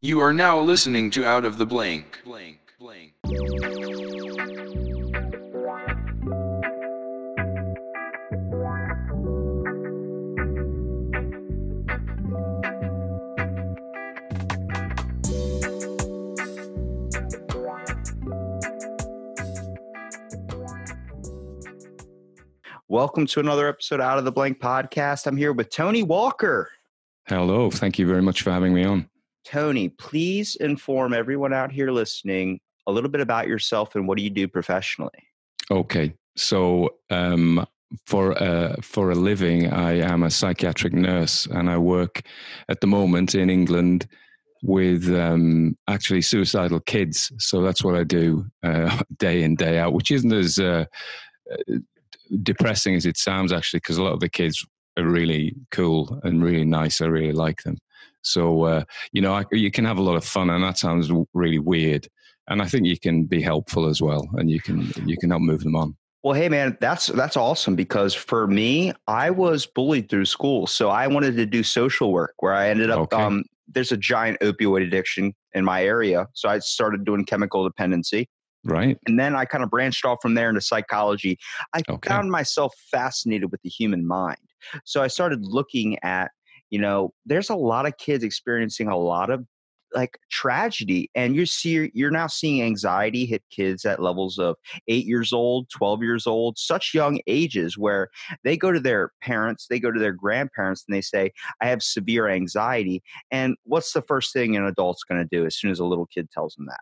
You are now listening to Out of the Blank. Blank, blank. Welcome to another episode of Out of the Blank podcast. I'm here with Tony Walker. Hello. Thank you very much for having me on. Tony, please inform everyone out here listening a little bit about yourself and what do you do professionally? Okay. So, um, for uh, for a living, I am a psychiatric nurse, and I work at the moment in England with um, actually suicidal kids. So that's what I do uh, day in day out, which isn't as uh, depressing as it sounds actually, because a lot of the kids are really cool and really nice. I really like them. So uh, you know, I, you can have a lot of fun, and that sounds really weird. And I think you can be helpful as well, and you can you can help move them on. Well, hey man, that's that's awesome because for me, I was bullied through school, so I wanted to do social work where I ended up. Okay. Um, there's a giant opioid addiction in my area, so I started doing chemical dependency. Right. And then I kind of branched off from there into psychology. I Okay. found myself fascinated with the human mind. So I started looking at, you know, there's a lot of kids experiencing a lot of like tragedy and you see you're now seeing anxiety hit kids at levels of 8 years old 12 years old such young ages where they go to their parents they go to their grandparents and they say i have severe anxiety and what's the first thing an adult's going to do as soon as a little kid tells them that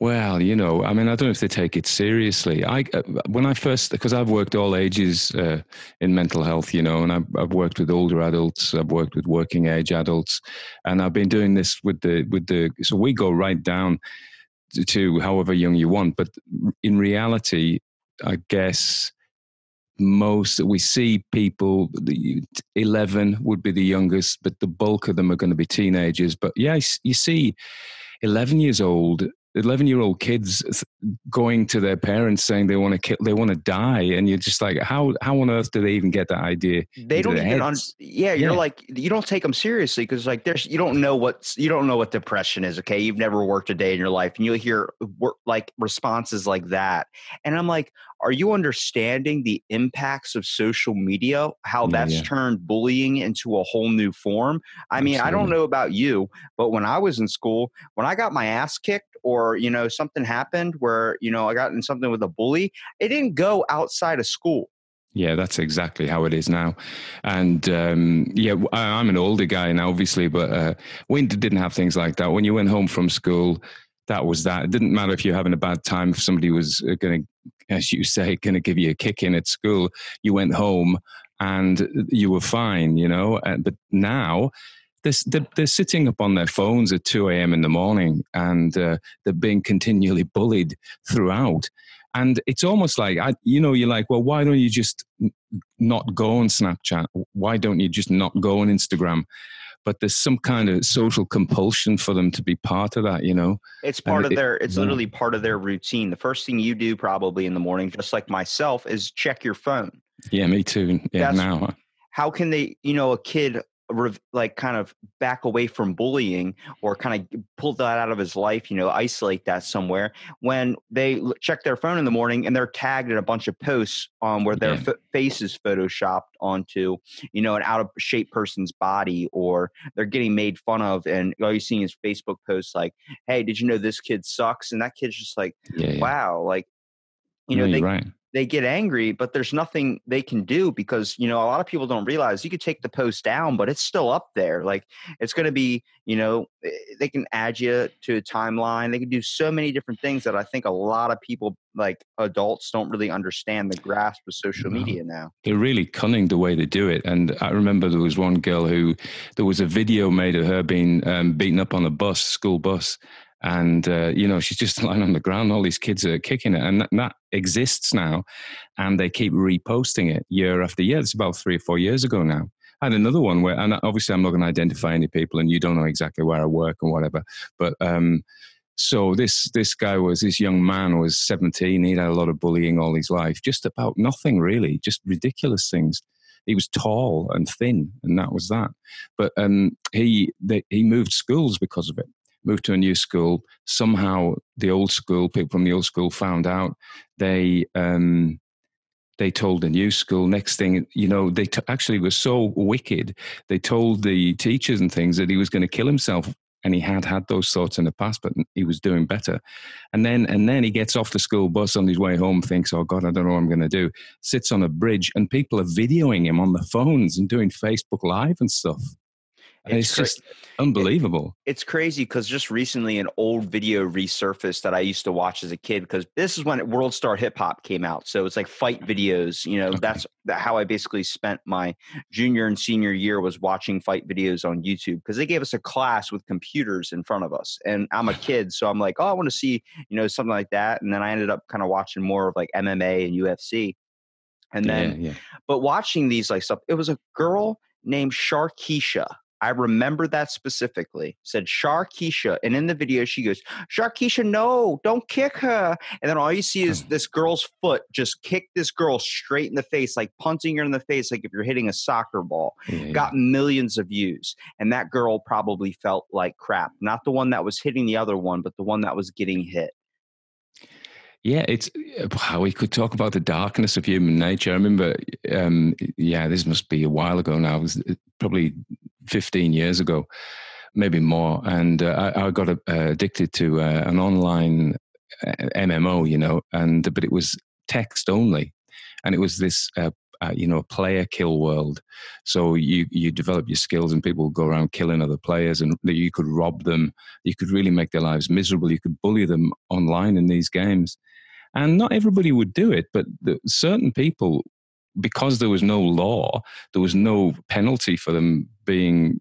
Well, you know, I mean, I don't know if they take it seriously. I uh, when I first because I've worked all ages uh, in mental health, you know, and I've, I've worked with older adults, I've worked with working age adults, and I've been doing this with the with the. So we go right down to, however young you want, but in reality, I guess most we see people the 11 would be the youngest but the bulk of them are going to be teenagers but yeah you see 11 years old 11 year old kids going to their parents saying they want to kill they want to die and you're just like how how on earth do they even get that idea they don't even un- yeah you're Yeah. like you don't take them seriously because like there's you don't know what you don't know what depression is okay? You've never worked a day in your life and you'll hear like responses like that and i'm like are you understanding the impacts of social media? How Yeah, that's yeah. turned bullying into a whole new form? I mean i don't know about you but when i was in school when i got my ass kicked or you know something happened where you know i got in something with a bully it didn't go outside of school Yeah, that's exactly how it is now. And um, yeah, I'm an older guy now, obviously, but uh, we didn't have things like that. When you went home from school, that was that. It didn't matter if you're having a bad time, if somebody was going to, as you say, going to give you a kick in at school, you went home and you were fine, you know. Uh, but now, they're, they're, they're sitting up on their phones at 2 a.m. in the morning and uh, they're being continually bullied throughout. And it's almost like, I, you know, you're like, well, why don't you just not go on Snapchat? Why don't you just not go on Instagram? But there's some kind of social compulsion for them to be part of that, you know? It's And part of it- their it's yeah. literally part of their routine. The first thing you do probably in the morning, just like myself, is check your phone. Yeah, me too. Yeah, That's- now. How can they, you know, a kid like kind of back away from bullying or kind of pull that out of his life, you know, isolate that somewhere when they check their phone in the morning and they're tagged in a bunch of posts um, where their Yeah. f- face is photoshopped onto, you know, an out of shape person's body or they're getting made fun of and all you're seeing is Facebook posts like, hey, did you know this kid sucks? And that kid's just like, Yeah, yeah. wow, like, you No, know, they, you're right. They get angry, but there's nothing they can do because, you know, a lot of people don't realize you could take the post down, but it's still up there. Like it's going to be, you know, eh, they can add you to a timeline. They can do so many different things that I think a lot of people, like adults, don't really understand the grasp of social media now. they're really cunning the way they do it. And I remember there was one girl who there was a video made of her being um, beaten up on a bus, school bus, and uh, you know she's just lying on the ground. All these kids are kicking it, and that, that exists now, and they keep reposting it year after year. It's about three or four years ago now. Had another one where, and obviously I'm not going to identify any people, and you don't know exactly where I work and whatever, but. Um, so this this guy was this young man was 17 he'd had a lot of bullying all his life just about nothing really just ridiculous things he was tall and thin, and that was that. But um, he they, he moved schools because of it. Moved to a new school. Somehow, the old school people from the old school found out. They um, they told the new school. Next thing, you know, they t- actually were so wicked. They told the teachers and things that he was going to kill himself and he had had those thoughts in the past, but he was doing better. And then, and then he gets off the school bus on his way home, thinks, "Oh God, I don't know what I'm going to do." Sits on a bridge, and people are videoing him on the phones and doing Facebook Live and stuff. And it's, it's cra- just unbelievable. It, it's crazy because just recently an old video resurfaced that I used to watch as a kid because this is when World Star Hip Hop came out. So it's like fight videos. You know, okay. that's how I basically spent my junior and senior year was watching fight videos on YouTube because they gave us a class with computers in front of us. And I'm a kid, so I'm like, oh, I want to see, you know, something like that. And then I ended up kind of watching more of like MMA and UFC. And then, yeah, yeah. but watching these like stuff, it was a girl named Sharkeisha I remember that specifically. Said Sharkeisha, and in the video she goes, "Sharkeisha, no, don't kick her." And then all you see is hmm. this girl's foot just kick this girl straight in the face, like punting her in the face, like if you're hitting a soccer ball. Yeah. Got millions of views, and that girl probably felt like crap. Not the one that was hitting the other one, but the one that was getting hit. Yeah, it's how we could talk about the darkness of human nature. I remember, um, yeah, this must be a while ago now. It was uh, probably 15 years ago, maybe more. And uh, I, I, got uh, addicted to uh, an online uh, MMO, you know, and but it was text only, and it was this. You know, a player kill world. So you you develop your skills, and people go around killing other players, and you could rob them. You could really make their lives miserable. You could bully them online in these games, and not everybody would do it, but the, certain people because there was no law, there was no penalty for them being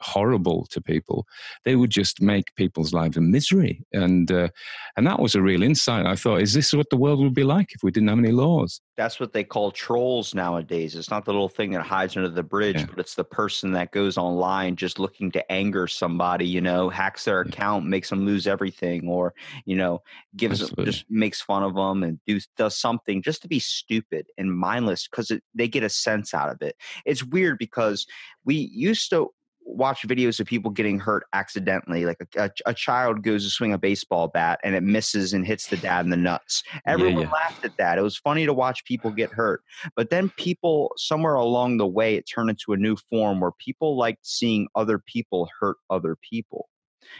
horrible to people. They would just make people's lives a misery, and uh, and that was a real insight. I thought, is this what the world would be like if we didn't have any laws? That's what they call trolls nowadays. It's not the little thing that hides under the bridge, yeah. but it's the person that goes online just looking to anger somebody. You know, hacks their account, makes them lose everything, or you know, gives them, just makes fun of them and do does something just to be stupid and mindless because they get a sense out of it. It's weird because we used to watch videos of people getting hurt accidentally. Like a, a, a, child goes to swing a baseball bat and it misses and hits the dad in the nuts. Everyone yeah, yeah. laughed at that. It was funny to watch people get hurt. But then people, somewhere along the way, it turned into a new form where people liked seeing other people hurt other people.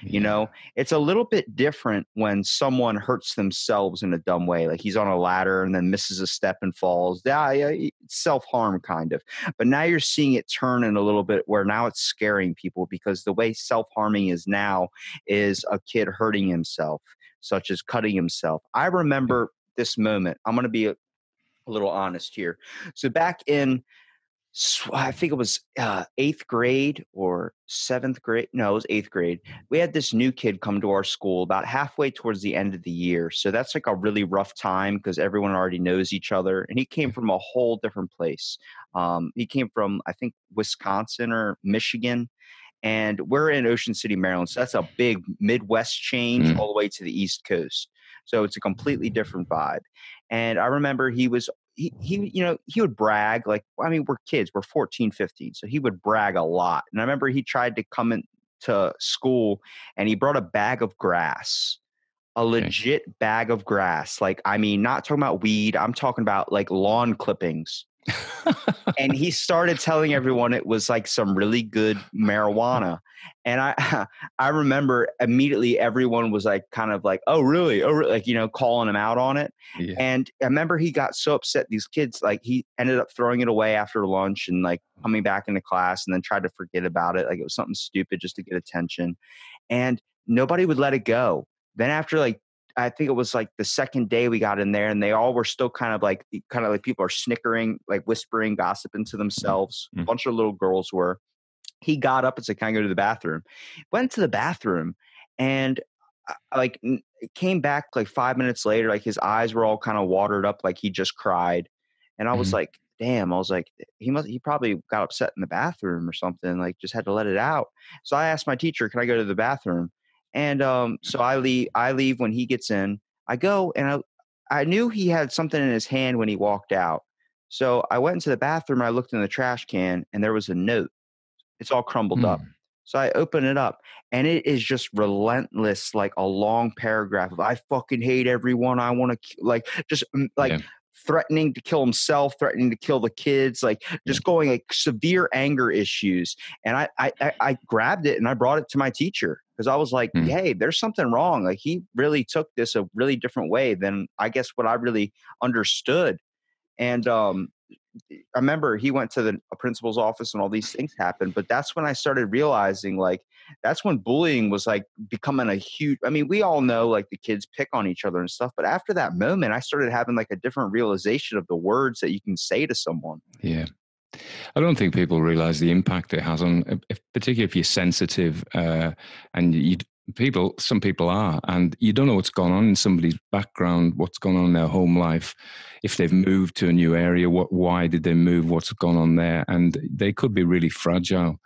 Yeah. You know, it's a little bit different when someone hurts themselves in a dumb way, like he's on a ladder and then misses a step and falls. Yeah, yeah self harm kind of. But now you're seeing it turn in a little bit where now it's scaring people because the way self harming is now is a kid hurting himself, such as cutting himself. I remember this moment. I'm going to be a, a little honest here. So back in I think it was uh, eighth grade or seventh grade. No, it was eighth grade. We had this new kid come to our school about halfway towards the end of the year. So that's like a really rough time because everyone already knows each other. And he came from a whole different place. Um, he came from, I think, Wisconsin or Michigan. And we're in Ocean City, Maryland. So that's a big Midwest change mm. all the way to the East Coast. So it's a completely different vibe. And I remember he was he, he you know he would brag like i mean we're kids we're 14 15 so he would brag a lot and i remember he tried to come into school and he brought a bag of grass a legit okay. bag of grass like i mean not talking about weed i'm talking about like lawn clippings and he started telling everyone it was like some really good marijuana. And i i remember immediately everyone was like kind of like oh really? Oh really? like you know calling him out on it. Yeah. and i remember he got so upset these kids like he ended up throwing it away after lunch and like mm-hmm. coming back into class and then tried to forget about it like it was something stupid just to get attention. And nobody would let it go. Then after like I think it was like the second day we got in there, and they all were still kind of like, kind of like people are snickering, like whispering, gossiping to themselves. Mm-hmm. A bunch of little girls were. He got up and said, "Can I go to the bathroom?" Went to the bathroom, and uh, like came back like five minutes later. Like his eyes were all kind of watered up, like he just cried. And I was mm-hmm. like, "Damn!" I was like, "He must. He probably got upset in the bathroom or something. Like just had to let it out." So I asked my teacher, "Can I go to the bathroom?" And um, so I leave. I leave when he gets in. I go and I, I knew he had something in his hand when he walked out. So I went into the bathroom. I looked in the trash can, and there was a note. It's all crumbled up. Mm. So I open it up, and it is just relentless, like a long paragraph of "I fucking hate everyone. I want to like just mm, like." Yeah. threatening to kill himself threatening to kill the kids like just going like severe anger issues and I, I I- I grabbed it and I brought it to my teacher because I was like, Hmm. hey, there's something wrong. Like he really took this a really different way than I guess what I really understood. And um I remember he went to the a principal's office and all these things happened, but that's when I started realizing like that's when bullying was like becoming a huge I mean, we all know like the kids pick on each other and stuff, but after that moment I started having like a different realization of the words that you can say to someone. Yeah. I don't think people realize the impact it has on, if, particularly if you're sensitive uh, and you people, some people are, and you don't know what's gone on in somebody's background, what's gone on in their home life, if they've moved to a new area, what, why did they move, what's gone on there, and they could be really fragile.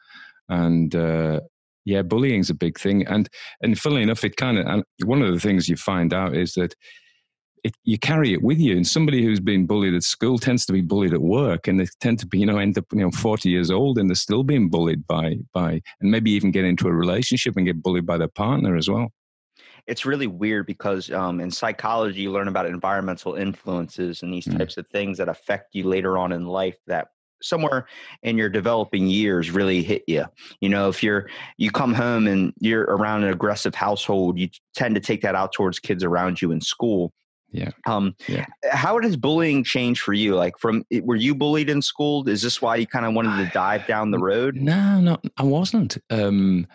And uh, yeah, bullying's a big thing, and and funnily enough, it kind of, one of the things you find out is that it, you carry it with you. And somebody who's been bullied at school tends to be bullied at work, and they tend to be, you know, end up, you know, forty years old, and they're still being bullied by by, and maybe even get into a relationship and get bullied by their partner as well. it's really weird because um, in psychology you learn about environmental influences and these Mm. types of things that affect you later on in life that somewhere in your developing years really hit you you know if you're you come home and you're around an aggressive household you tend to take that out towards kids around you in school Yeah. um Yeah. how does bullying change for you like from were you bullied in school is this why you kind of wanted to dive down the road No, no, I wasn't. Um,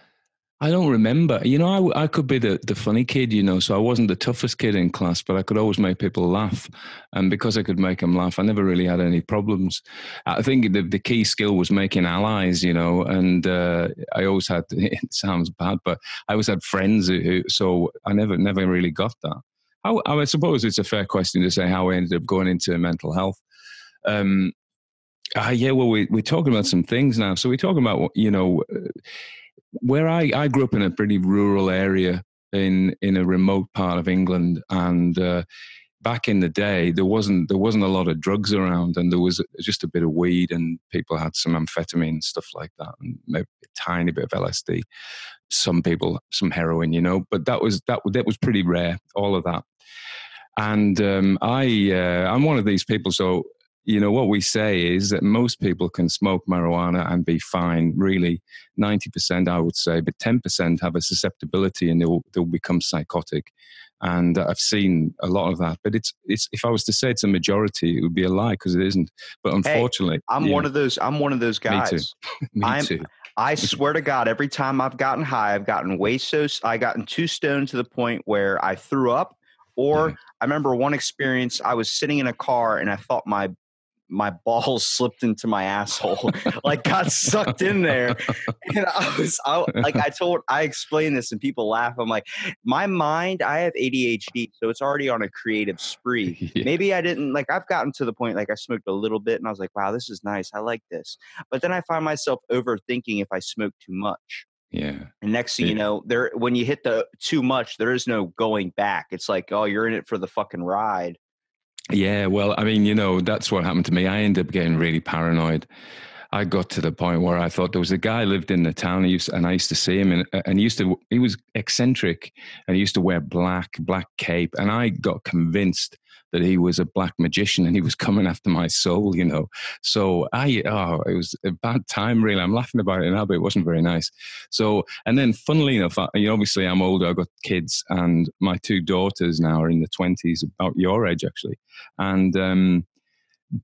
I don't remember. You know, I, I could be the, the funny kid, you know, so I wasn't the toughest kid in class, but I could always make people laugh. And because I could make them laugh, I never really had any problems. I think the, the key skill was making allies, you know, and uh, I always had, it sounds bad, but I always had friends who, who- so I never, never really got that. I, suppose it's a fair question to say how I ended up going into mental health. Um, uh, yeah, well, we, we're talking about some things now. So we're talking about, you know, uh, where I, I grew up in a pretty rural area in in a remote part of England, and uh, back in the day there wasn't there wasn't a lot of drugs around, and there was just a bit of weed, and people had some amphetamine stuff like that, and maybe a tiny bit of LSD. Some people some heroin, you know, but that was that that was pretty rare. All of that, and um, I uh, I'm one of these people, so you know what we say is that most people can smoke marijuana and be fine really 90% i would say but 10% have a susceptibility and they'll, they'll become psychotic and i've seen a lot of that but it's it's if i was to say it's a majority it would be a lie because it isn't but unfortunately i'm one of those i'm one of those guys. Me too. me I'm- too I swear to God, every time I've gotten high, I've gotten way so I gotten too stoned to the point where I threw up. Or. I remember one experience. I was sitting in a car and I thought my my balls slipped into my asshole, like got sucked in there. And I was I, like, I told, I explained this, and people laugh. I'm like, my mind, I have ADHD, so it's already on a creative spree Yeah. maybe I didn't like I've gotten to the point like I smoked a little bit and I was like, wow, this is nice. I like this. But then I find myself overthinking if I smoke too much. Yeah And next thing you know, there when you hit the too much, there is no going back. It's like, oh, you're in it for the fucking ride. Yeah, well, I mean, you know, that's what happened to me. I ended up getting really paranoid. I got to the point where I thought there was a guy lived in the town, he used, and I used to see him, and, uh, and he used to. He was eccentric, and he used to wear black, black cape, and I got convinced that he was a black magician, and he was coming after my soul, you know. So I, oh, it was a bad time, really. I'm laughing about it now, but it wasn't very nice. So, and then, funnily enough, I, you know, obviously, I'm older. I've got kids, and my two daughters now are in the twenties, about your age, actually and um,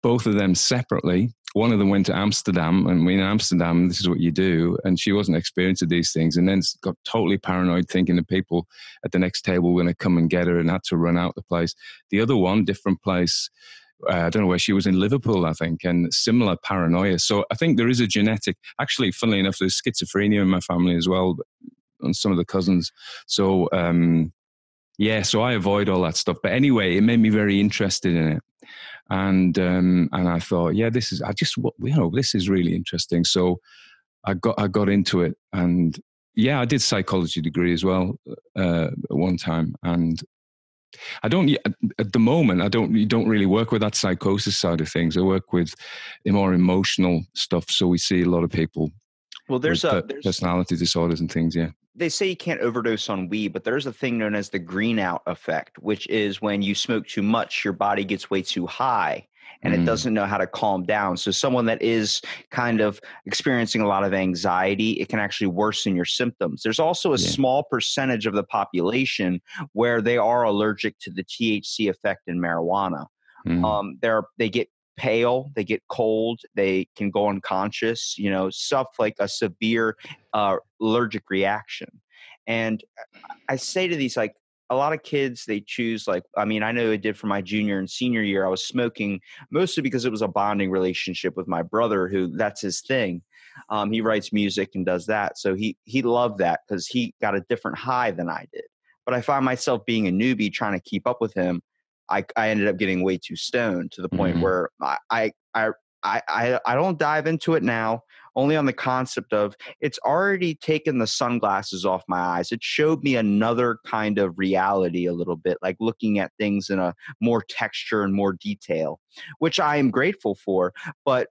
both of them separately. One of them went to Amsterdam, and in Amsterdam, this is what you do. And she wasn't experienced with these things, and then got totally paranoid, thinking the people at the next table were going to come and get her, and had to run out the place. The other one, different place. Uh, I don't know where she was in Liverpool, I think, and similar paranoia. So I think there is a genetic. Actually, funnily enough, there's schizophrenia in my family as well, on some of the cousins. So um, yeah, so I avoid all that stuff. But anyway, it made me very interested in it, and um, and I thought, yeah, this is I just you know this is really interesting. So I got I got into it, and yeah, I did psychology degree as well uh, at one time, and I don't at the moment. I don't. You don't really work with that psychosis side of things. I work with the more emotional stuff. So we see a lot of people. Well, there's a there's, personality disorders and things. Yeah. They say you can't overdose on weed, but there's a thing known as the greenout effect, which is when you smoke too much, your body gets way too high and mm. it doesn't know how to calm down. So, someone that is kind of experiencing a lot of anxiety, it can actually worsen your symptoms. There's also a yeah. small percentage of the population where they are allergic to the THC effect in marijuana. Mm. Um, they're, they get pale, they get cold, they can go unconscious, you know, stuff like a severe uh, allergic reaction. And I say to these like a lot of kids they choose like i mean i know i did for my junior and senior year i was smoking mostly because it was a bonding relationship with my brother who that's his thing um, he writes music and does that so he he loved that because he got a different high than i did but i find myself being a newbie trying to keep up with him i, I ended up getting way too stoned to the point mm-hmm. where I, I i I, I don't dive into it now only on the concept of it's already taken the sunglasses off my eyes. It showed me another kind of reality a little bit, like looking at things in a more texture and more detail, which I am grateful for. But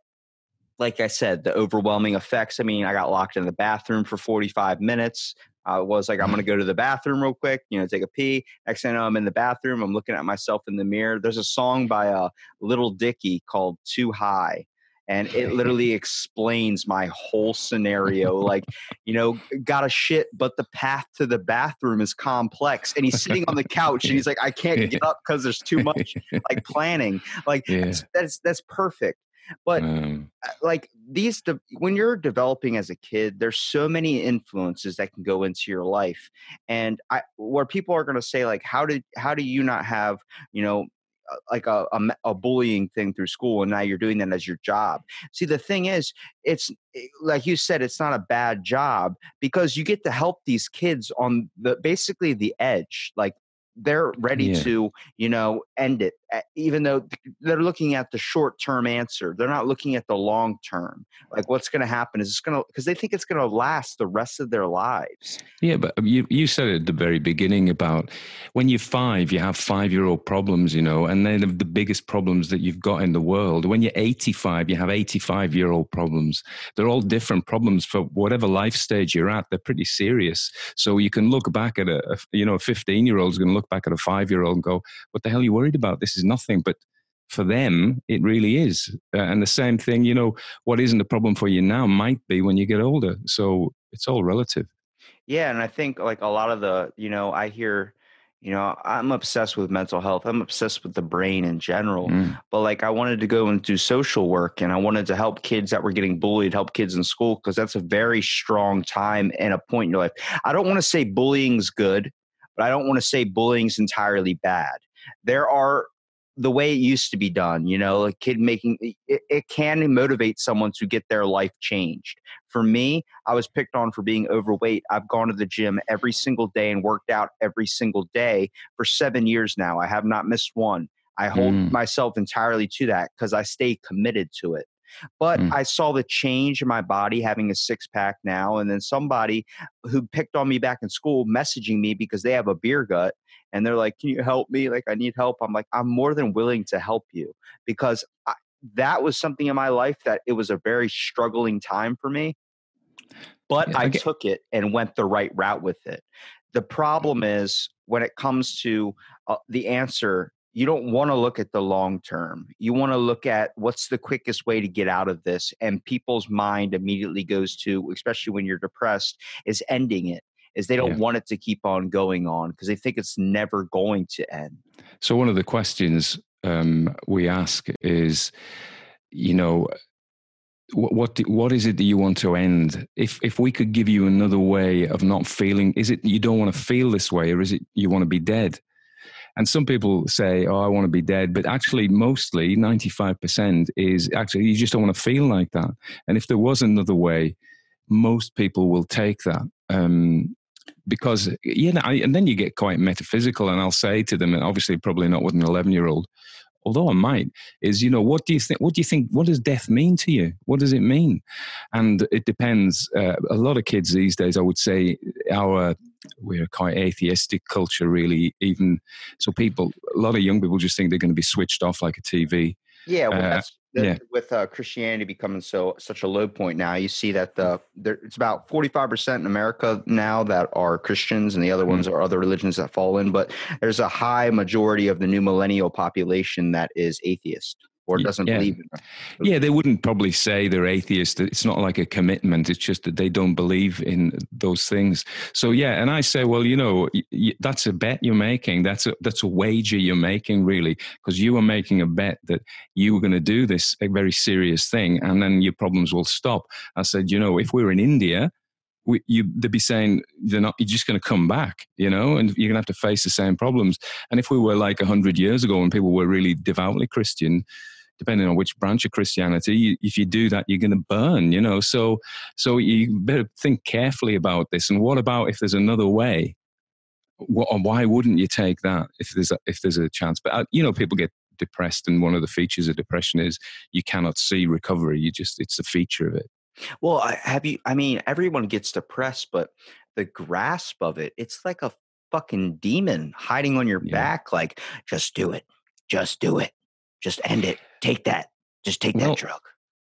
like I said, the overwhelming effects. I mean, I got locked in the bathroom for 45 minutes. I was like, I'm going to go to the bathroom real quick, you know, take a pee. Next thing I know, I'm in the bathroom. I'm looking at myself in the mirror. There's a song by uh, Little Dicky called Too High and it literally explains my whole scenario like you know got a shit but the path to the bathroom is complex and he's sitting on the couch and he's like i can't get up because there's too much like planning like yeah. that's, that's, that's perfect but um, like these de- when you're developing as a kid there's so many influences that can go into your life and i where people are going to say like how did how do you not have you know like a, a, a, bullying thing through school and now you're doing that as your job see the thing is it's eh, like you said it's not a bad job because you get to help these kids on the basically the edge like they're ready yeah. to you know end it even though they're looking at the short term answer they're not looking at the long term like what's going to happen is it's going to because they think it's going to last the rest of their lives. Yeah but um, you you said at the very beginning about when you're five you have five year old problems you know and they're the biggest problems that you've got in the world. When you're 85 you have 85 year old problems. They're all different problems for whatever life stage you're at. They're pretty serious. So you can look back at a, a you know a 15 year old is going to look back at a five year old and go what the hell are you worried about? This is nothing. But for them, it really is. Uh, and the same thing, you know, what isn't a problem for you now might be when you get older. So it's all relative. Yeah. And I think like a lot of the, you know, I hear, you know, I'm obsessed with mental health. I'm obsessed with the brain in general. Mm. But like, I wanted to go and do social work and I wanted to help kids that were getting bullied, help kids in school, because that's a very strong time and a point in your life. I don't want to say bullying's good, but I don't want to say bullying's entirely bad there are the way it used to be done you know a kid making it, it, can motivate someone to get their life changed. For me i was picked on for being overweight. I've gone to the gym every single day and worked out every single day for seven years now. I have not missed one. I hold mm. myself entirely to that because i stay committed to it but mm. I saw the change in my body having a six pack now. And then somebody who picked on me back in school messaging me because they have a beer gut and they're like, "Can you help me? Like, I need help." I'm like, "I'm more than willing to help you," because I, that was something in my life that it was a very struggling time for me. But yeah, I, I took it and went the right route with it. The problem is when it comes to uh, the answer you don't want to look at the long term. You want to look at what's the quickest way to get out of this. And people's mind immediately goes to, especially when you're depressed, is ending it is they don't yeah. want it to keep on going on because they think it's never going to end. So one of the questions um, we ask is, you know, what what, what is it that you want to end? If if we could give you another way of not feeling, is it you don't want to feel this way, or is it you want to be dead? And some people say, "Oh, I want to be dead," but actually, mostly ninety five percent is actually you just don't want to feel like that. And if there was another way, most people will take that. Um, because you know, I, and then you get quite metaphysical, and I'll say to them, and obviously probably not with an eleven-year-old, although I might, is you know what do you think? What do you think? What does death mean to you? What does it mean? And it depends. Uh, a lot of kids these days, I would say, our we're quite atheistic culture, really. Even so, people, a lot of young people just think they're going to be switched off like a TV. Yeah, well, Uh, that's yeah. with uh, Christianity becoming so such a low point now. You see that the there, it's about forty five percent in America now that are Christians, and the other Mm. ones are other religions that fall in. But there's a high majority of the new millennial population that is atheist or doesn't yeah. believe in them. Yeah, they wouldn't probably say they're atheist. It's not like a commitment. It's just that they don't believe in those things. So yeah, and I say, well, you know, y- y- that's a bet you're making. That's a that's a wager you're making, really, because you are making a bet that you were going to do this a very serious thing, and then your problems will stop. I said, you know, if we're in India. We, you, they'd be saying they're not. You're just going to come back, you know, and you're going to have to face the same problems. And if we were like a hundred years ago, when people were really devoutly Christian, depending on which branch of Christianity, you, if you do that, you're going to burn, you know. So, so you better think carefully about this. And what about if there's another way? What, why wouldn't you take that if there's a, if there's a chance? But uh, you know, people get depressed, and one of the features of depression is you cannot see recovery. You just it's a feature of it. Well, I, have you? I mean, everyone gets depressed, but the grasp of it, it's like a fucking demon hiding on your Yeah. back. Like, just do it, just do it, just end it. Take that, just take Well, that drug.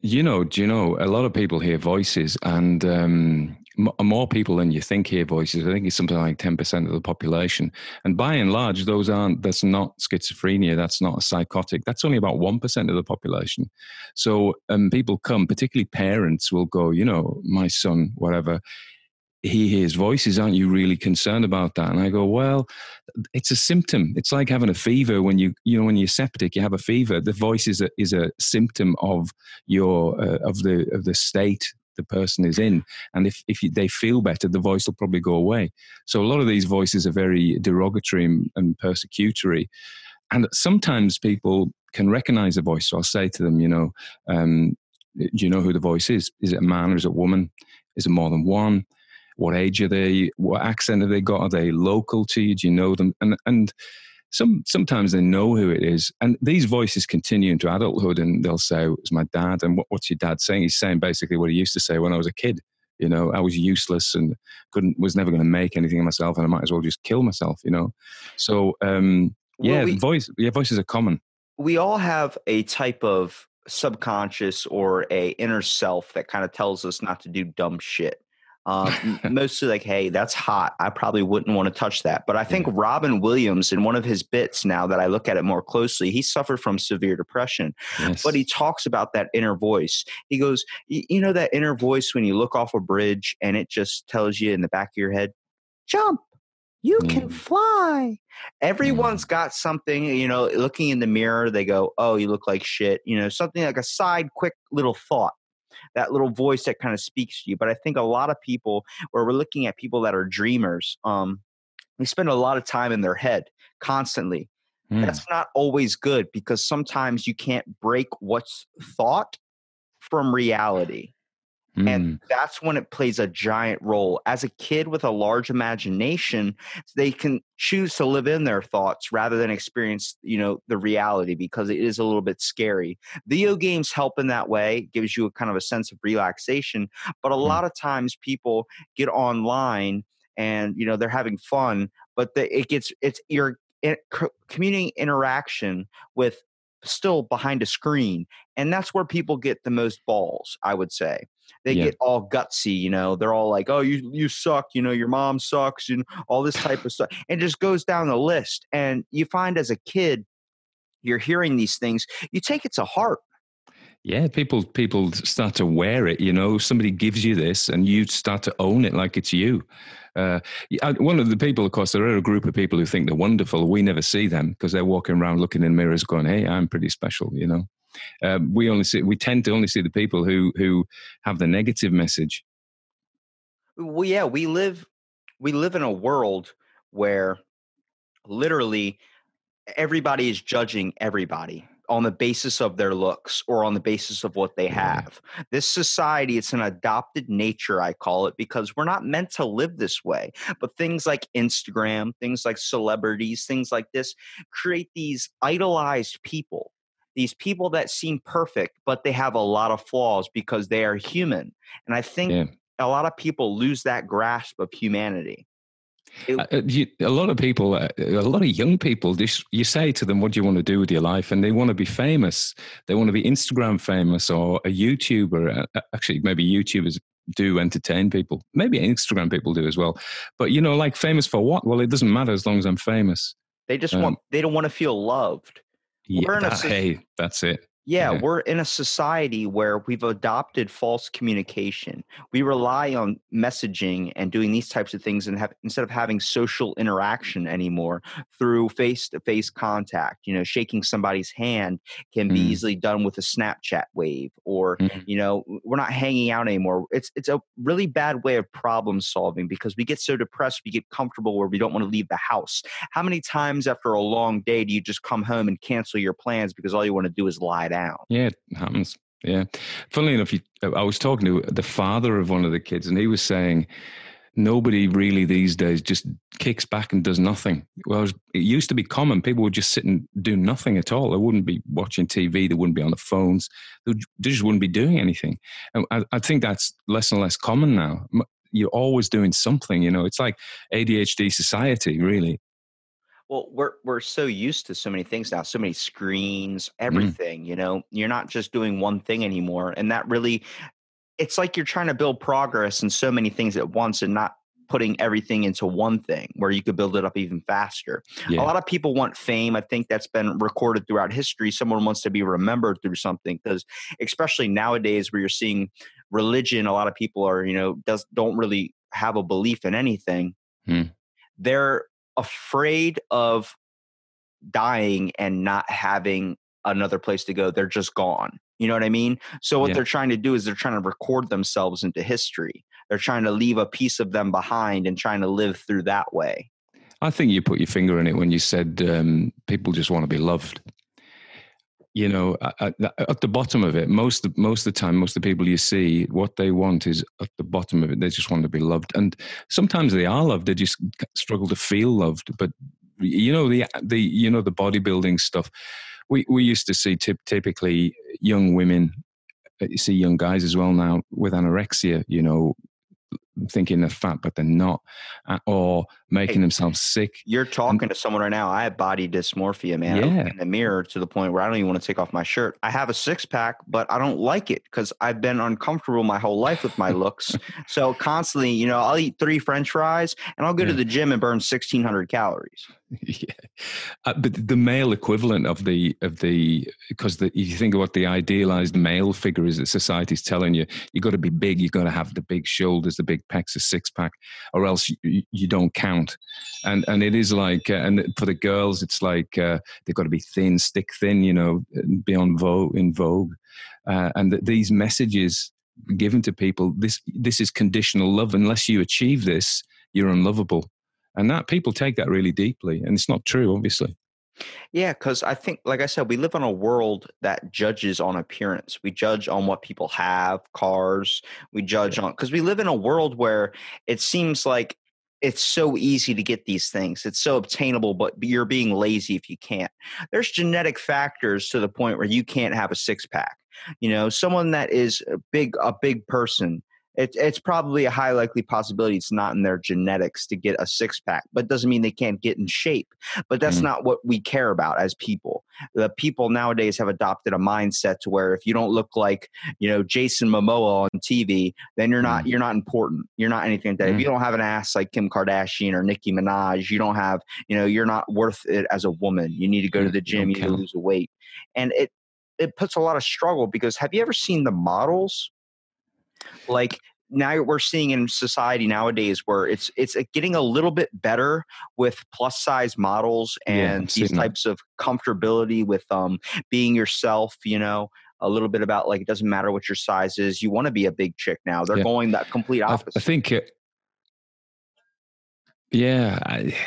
You know, do you know a lot of people hear voices, and um, more people than you think hear voices. I think it's something like ten percent of the population, and by and large, those aren't. That's not schizophrenia. That's not a psychotic. That's only about one percent of the population. So, um, people come, particularly parents, will go. You know, my son, whatever. He hears voices. Aren't you really concerned about that? And I go, well, it's a symptom. It's like having a fever when you, you know, when you're septic, you have a fever. The voice is a is a symptom of your uh, of the of the state the person is in, and if if they feel better, the voice will probably go away. So a lot of these voices are very derogatory and, persecutory, and sometimes people can recognize a voice. So I'll say to them, you know, um, do you know who the voice is? Is it a man or is it a woman? Is it more than one? What age are they? What accent have they got? Are they local to you? Do you know them? And and some sometimes they know who it is. And these voices continue into adulthood, and they'll say, "It's my dad." And what, what's your dad saying? He's saying basically what he used to say when I was a kid. You know, I was useless and couldn't was never going to make anything of myself, and I might as well just kill myself. You know, so um, Well, yeah, we- voice yeah voices are common. we all have a type of subconscious or a inner self that kind of tells us not to do dumb shit. Um, mostly like, hey, that's hot. I probably wouldn't want to touch that. But I think Robin Williams, in one of his bits, now that I look at it more closely, he suffered from severe depression. Yes. But he talks about that inner voice. He goes, you know, that inner voice when you look off a bridge and it just tells you in the back of your head, jump. You can Mm. fly. Everyone's got something, you know, looking in the mirror, they go, Oh, you look like shit. You know, something like a side, quick little thought, that little voice that kind of speaks to you. But I think a lot of people, where we're looking at people that are dreamers, um, they spend a lot of time in their head constantly. Mm. That's not always good because sometimes you can't break what's thought from reality. Mm. And that's when it plays a giant role. As a kid with a large imagination, they can choose to live in their thoughts rather than experience, you know, the reality because it is a little bit scary. Video games help in that way, gives you a kind of a sense of relaxation. But a Mm. lot of times people get online and, you know, they're having fun, but the, it gets, it's, you're in, community interaction with still behind a screen. And that's where people get the most balls, I would say they Yeah. get all gutsy you know they're all like oh you you suck you know your mom sucks and all this type of stuff and it just goes down the list and you find as a kid you're hearing these things you take it to heart Yeah, people people start to wear it. You know, somebody gives you this, and you start to own it like it's you. Uh, one of the people, of course, there are a group of people who think they're wonderful. We never see them because they're walking around looking in mirrors, going, "Hey, I'm pretty special." You know, uh, we only see we tend to only see the people who who have the negative message. well yeah we live we live in a world where literally everybody is judging everybody on the basis of their looks or on the basis of what they mm-hmm. have. This society, it's an adopted nature, I call it, because we're not meant to live this way. But things like Instagram, things like celebrities, things like this create these idolized people. These people that seem perfect, but they have a lot of flaws because they are human. And I think Yeah. a lot of people lose that grasp of humanity. Uh, uh, you, a lot of people, uh, a lot of young people, you say to them, "What do you want to do with your life?" and they want to be famous. They want to be Instagram famous or a YouTuber. Uh, Actually, maybe YouTubers do entertain people. Maybe Instagram people do as well. But you know, like famous for what? Well, it doesn't matter as long as I'm famous. they just um, want they don't want to feel loved. Yeah, in a hey, that's it. Yeah, we're in a society where we've adopted false communication. We rely on messaging and doing these types of things and have instead of having social interaction anymore through face-to-face contact. You know, shaking somebody's hand can be Mm. easily done with a Snapchat wave or Mm. you know, we're not hanging out anymore. It's it's a really bad way of problem solving because we get so depressed, we get comfortable where we don't want to leave the house. How many times after a long day do you just come home and cancel your plans because all you want to do is lie down? Yeah, it happens. Yeah. Funnily enough, you, I was talking to the father of one of the kids, and he was saying nobody really these days just kicks back and does nothing. Well, it used to be common. People would just sit and do nothing at all. They wouldn't be watching TV. They wouldn't be on the phones. They just wouldn't be doing anything. And I, I think that's less and less common now. You're always doing something. You know, it's like ADHD society, really. Well, we're we're so used to so many things now, so many screens, everything, you know. You're not just doing one thing anymore. And that really it's like you're trying to build progress in so many things at once and not putting everything into one thing where you could build it up even faster. Yeah. A lot of people want fame. I think that's been recorded throughout history. Someone wants to be remembered through something because especially nowadays where you're seeing religion, a lot of people are, you know, does don't really have a belief in anything. Hmm. They're afraid of dying and not having another place to go. They're just gone. You know what I mean? So what Yeah. they're trying to do is they're trying to record themselves into history. They're trying to leave a piece of them behind and trying to live through that way. I think you put your finger in it when you said um, people just want to be loved. You know, at, the bottom of it, most most of the time, most of the people you see, what they want is at the bottom of it. They just want to be loved, and sometimes they are loved. They just struggle to feel loved. But you know, the the you know the bodybuilding stuff. We we used to see typ- typically young women. uh, You see young guys as well now with anorexia. You know, thinking they're fat but they're not, uh, or making Hey, themselves sick. You're talking to someone right now. I have body dysmorphia, man. Yeah. in the mirror to the point where I don't even want to take off my shirt. I have a six pack, but I don't like it because I've been uncomfortable my whole life with my looks. so constantly, you know, I'll eat three French fries and I'll go to the gym and burn 1,600 calories. yeah, uh, but the male equivalent of the of the because the, if you think of what the idealized male figure is that society's telling you, you've got to be big, you've got to have the big shoulders, the big pecs, the six pack, or else you, you don't count. And and it is like, uh, and for the girls, it's like uh, they've got to be thin, stick thin, you know, be on vogue in vogue, uh, and th- these messages given to people, this this is conditional love. Unless you achieve this, you're unlovable and that people take that really deeply and it's not true obviously Yeah, because I think, like I said, we live in a world that judges on appearance. We judge on what people have, cars. We judge on because we live in a world where it seems like it's so easy to get these things. It's so obtainable, but you're being lazy if you can't. There's genetic factors to the point where you can't have a six pack. You know, someone that is a big, a big person. It, it's probably a high likely possibility it's not in their genetics to get a six pack, but doesn't mean they can't get in shape. But that's Mm. not what we care about as people. The people nowadays have adopted a mindset to where if you don't look like you know jason momoa on tv then you're not you're not important. You're not anything like that. If Mm. you don't have an ass like kim kardashian or nicki minaj you don't have you know you're not worth it as a woman. You need to go to the gym don't you need to lose weight. And it it puts a lot of struggle because have you ever seen the models? Like now we're seeing in society nowadays where it's it's uh, getting a little bit better with plus size models and I've these seen that. types of comfortability with um being yourself you know a little bit about like it doesn't matter what your size is you want to be a big chick now they're Yeah. going that complete I, opposite I think uh, yeah I,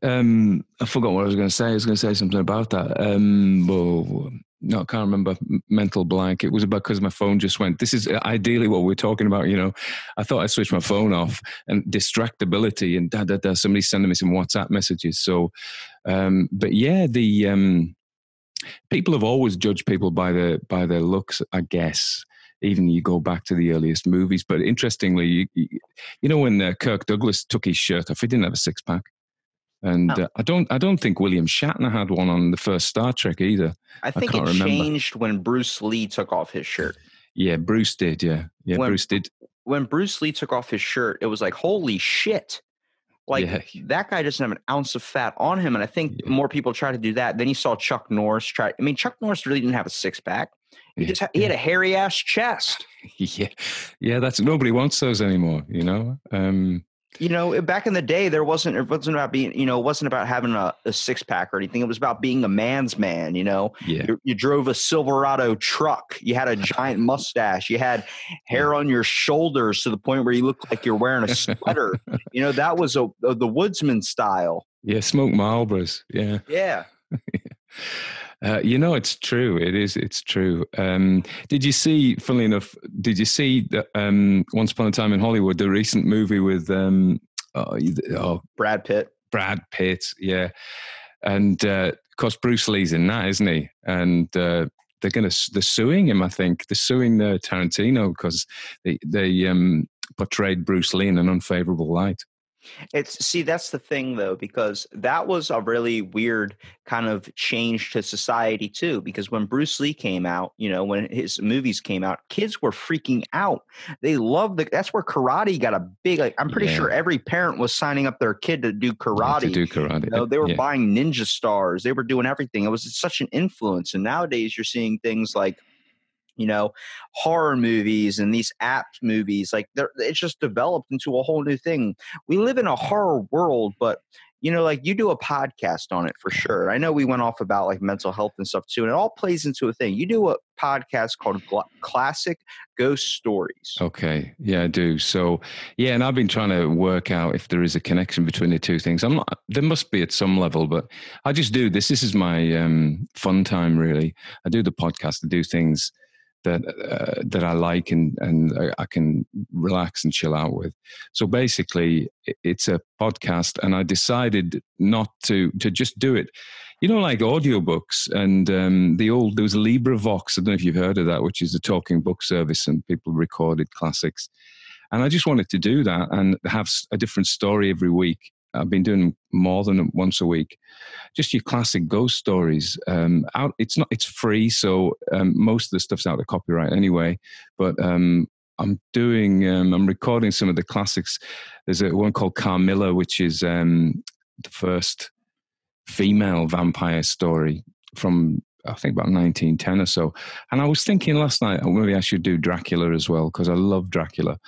Um, I forgot what I was going to say. I was going to say something about that. Um, well, no, I can't remember. Mental blank. It was about because my phone just went. This is ideally what we're talking about. You know, I thought I switched my phone off and distractibility and da da da. Somebody sending me some WhatsApp messages. So, um, but yeah, the um, people have always judged people by their by their looks. I guess even you go back to the earliest movies. But interestingly, you, you know, when uh, Kirk Douglas took his shirt off, he didn't have a six pack. And oh. uh, I don't, I don't think William Shatner had one on the first Star Trek either. I think I it remember. changed when Bruce Lee took off his shirt. Yeah, Bruce did. Yeah, yeah, when, Bruce did. When Bruce Lee took off his shirt, it was like, holy shit! Like yeah. that guy doesn't have an ounce of fat on him, and I think yeah. more people try to do that. Then you saw Chuck Norris try. I mean, Chuck Norris really didn't have a six pack. He just he had a hairy ass chest. Yeah, yeah. That's nobody wants those anymore. You know. Um, you know, eh, back in the day, there wasn't it wasn't about being you know it wasn't about having a, a six pack or anything. It was about being a man's man. You know, yeah. You, you drove a Silverado truck. You had a giant mustache. You had hair on your shoulders to the point where you looked like you're wearing a sweater. you know, that was a, a the woodsman style. Yeah, smoke Marlboros. Yeah, yeah. Uh, you know, it's true. It is. It's true. Um, did you see? Funnily enough, did you see that um, Once Upon a Time in Hollywood, the recent movie with um, oh, oh, Brad Pitt? Brad Pitt, yeah. And uh, of course, Bruce Lee's in that, isn't he? And uh, they're going to they're suing him. I think they're suing uh, Tarantino because they they um, portrayed Bruce Lee in an unfavorable light. It's see that's the thing though because that was a really weird kind of change to society too because when Bruce Lee came out, you know, when his movies came out, kids were freaking out. They loved the that's where karate got a big like I'm pretty yeah. sure every parent was signing up their kid to do karate. to do karate. You know, they were yeah. buying ninja stars. They were doing everything. It was such an influence and nowadays you're seeing things like you know horror movies and these app movies like they're it's just developed into a whole new thing. We live in a horror world but you know like you do a podcast on it for sure. I know we went off about like mental health and stuff too and it all plays into a thing. You do a podcast called classic ghost stories. Okay. Yeah i do. So yeah and i've been trying to work out if there is a connection between the two things. I'm not there must be at some level but i just do this this is my um, fun time really. I do the podcast i do things that uh, that I like and and I can relax and chill out with. So basically, it's a podcast, and I decided not to to just do it. You know, like audiobooks and um, the old there was LibriVox. I don't know if you've heard of that, which is a talking book service, and people recorded classics. And I just wanted to do that and have a different story every week. I've been doing more than once a week. Just your classic ghost stories. Um, out, it's not. It's free, so um, most of the stuff's out of copyright anyway. But um, I'm doing. Um, I'm recording some of the classics. There's a one called Carmilla, which is um, the first female vampire story from I think about 1910 or so. And I was thinking last night, maybe I should do Dracula as well because I love Dracula.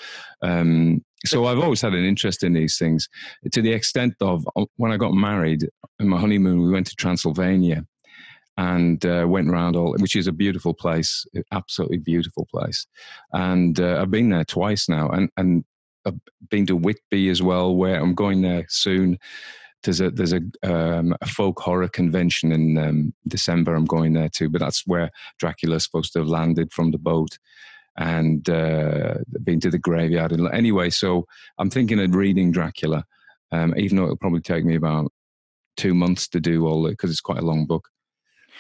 Um, so I've always had an interest in these things to the extent of uh, when I got married in my honeymoon, we went to Transylvania and uh, went around all, which is a beautiful place, absolutely beautiful place. And uh, I've been there twice now, and and I've been to Whitby as well, where I'm going there soon. There's a there's a, um, a folk horror convention in um, December. I'm going there too, but that's where Dracula's supposed to have landed from the boat and uh, been to the graveyard. And anyway, so I'm thinking of reading Dracula, um, even though it'll probably take me about two months to do all it because it's quite a long book.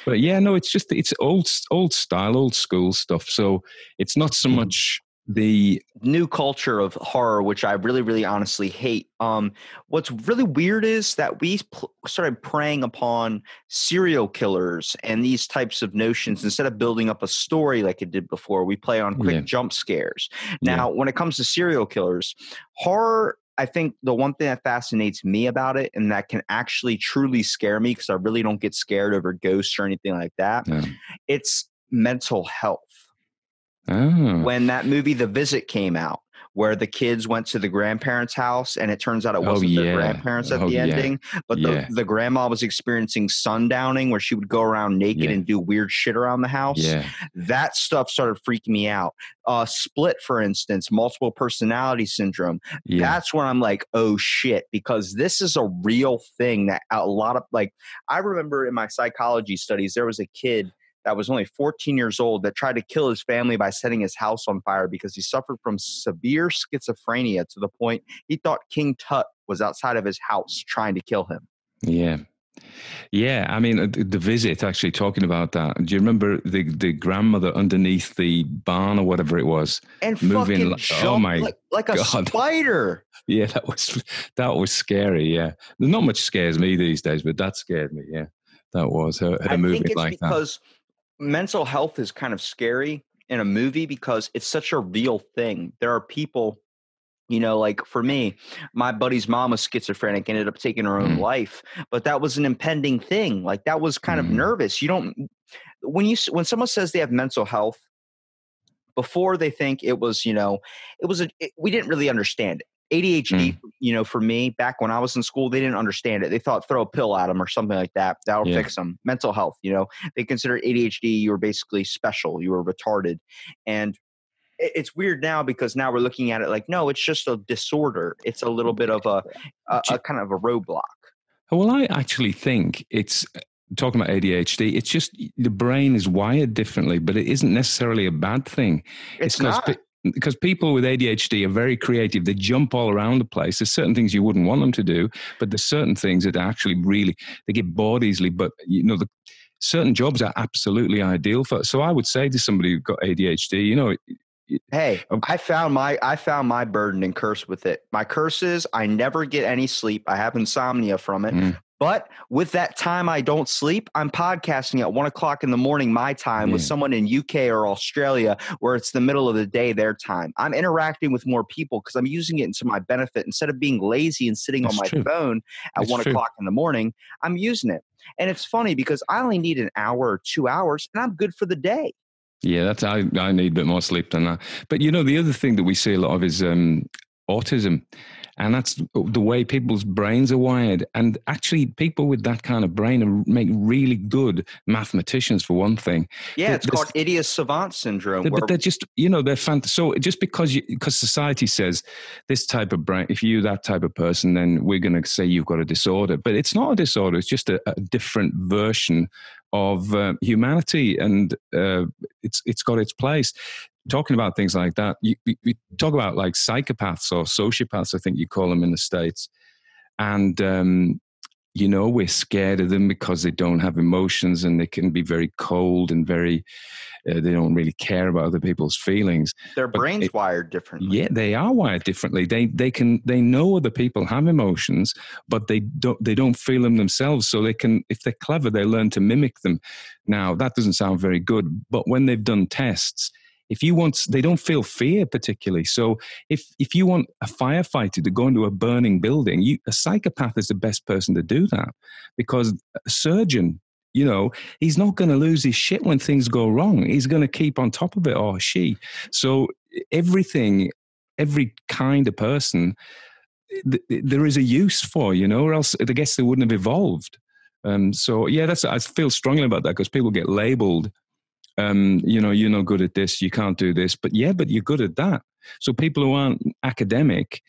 But yeah, no, it's just it's old old style, old school stuff. So it's not so hmm. much the new culture of horror, which I really, really honestly hate. Um, what's really weird is that we pl- started preying upon serial killers and these types of notions instead of building up a story like it did before. We play on quick yeah. jump scares. Now, yeah. when it comes to serial killers, horror I think the one thing that fascinates me about it and that can actually truly scare me because I really don't get scared over ghosts or anything like that, yeah. it's mental health. Oh. When that movie The Visit came out, where the kids went to the grandparents' house and it turns out it wasn't yeah. their grandparents at Oh, the yeah. ending, but Yeah. the, the grandma was experiencing sundowning where she would go around naked and do weird shit around the house. That stuff started freaking me out. Uh, split, for instance, multiple personality syndrome. That's when I'm like, oh shit, because this is a real thing that a lot of like, I remember in my psychology studies, there was a kid that was only 14 years old that tried to kill his family by setting his house on fire because he suffered from severe schizophrenia to the point he thought King Tut was outside of his house trying to kill him. Yeah. Yeah, I mean, uh, the visit. Actually, talking about that. Do you remember the the grandmother underneath the barn or whatever it was? And Moving like- oh my like, like a God. spider. Yeah, that was that was scary. Yeah, not much scares me these days, but that scared me. Yeah, that was her, her I moving think it's like that. Mental health is kind of scary in a movie because it's such a real thing. There are people, you know, like for me, my buddy's mom was schizophrenic, ended up taking her own Mm. life, but that was an impending thing. Like that was kind of Mm. nervous. You don't when you when someone says they have mental health before they think it was, you know, it was a it, we didn't really understand it. ADHD, hmm. you know, for me, back when I was in school, they didn't understand it. They thought throw a pill at them or something like that. That'll Yeah. fix them. Mental health, you know, they considered ADHD you were basically special, you were retarded, and it's weird now because now we're looking at it like no, it's just a disorder. It's a little bit of a a, a kind of a roadblock. Well, I actually think it's uh, talking about ADHD. It's just the brain is wired differently, but it isn't necessarily a bad thing. It's because not. Because people with ADHD are very creative. They jump all around the place. There's certain things you wouldn't want them to do, but there's certain things that actually really they get bored easily. But you know, the certain jobs are absolutely ideal for. So I would say to somebody who's got ADHD, you know, Hey, Um, I found my I found my burden and curse with it. My curse is I never get any sleep. I have insomnia from it. Mm. But with that time I don't sleep, I'm podcasting at one o'clock in the morning my time with someone in UK or Australia where it's the middle of the day their time. I'm interacting with more people because I'm using it into my benefit. Instead of being lazy and sitting on my true. phone at one true. o'clock in the morning, I'm using it. And it's funny because I only need an hour or two hours and I'm good for the day. Yeah, that's I, I need a bit more sleep than that. But you know, the other thing that we see a lot of is um, autism, and that's the way people's brains are wired. And actually, people with that kind of brain are, make really good mathematicians, for one thing. Yeah, it's called idiot savant syndrome. But where- they're just, you know, they're fant- So just because you, because society says this type of brain, if you're that type of person, then we're going to say you've got a disorder. But it's not a disorder. It's just a, a different version of uh, humanity, and uh, it's it's got its place. Talking about things like that, you, you, talk about like psychopaths or sociopaths, I think you call them in the states, and um, you know we're scared of them because they don't have emotions and they can be very cold and very uh, they don't really care about other people's feelings. Their but brains it- wired differently. yeah they are wired differently. They they can they know other people have emotions but they don't they don't feel them themselves. So they can if they're clever they learn to mimic them. Now that doesn't sound very good but when they've done tests if you want they don't feel fear particularly. So if if you want a firefighter to go into a burning building you a psychopath is the best person to do that because a surgeon you know he's not going to lose his shit when things go wrong. He's going to keep on top of it or she. So everything every kind of person th- th- there is a use for you know or else i guess they wouldn't have evolved. Um, so yeah that's i feel strongly about that because people get labeled um, you know you're not good at this you can't do this but yeah but you're good at that. So people who aren't academic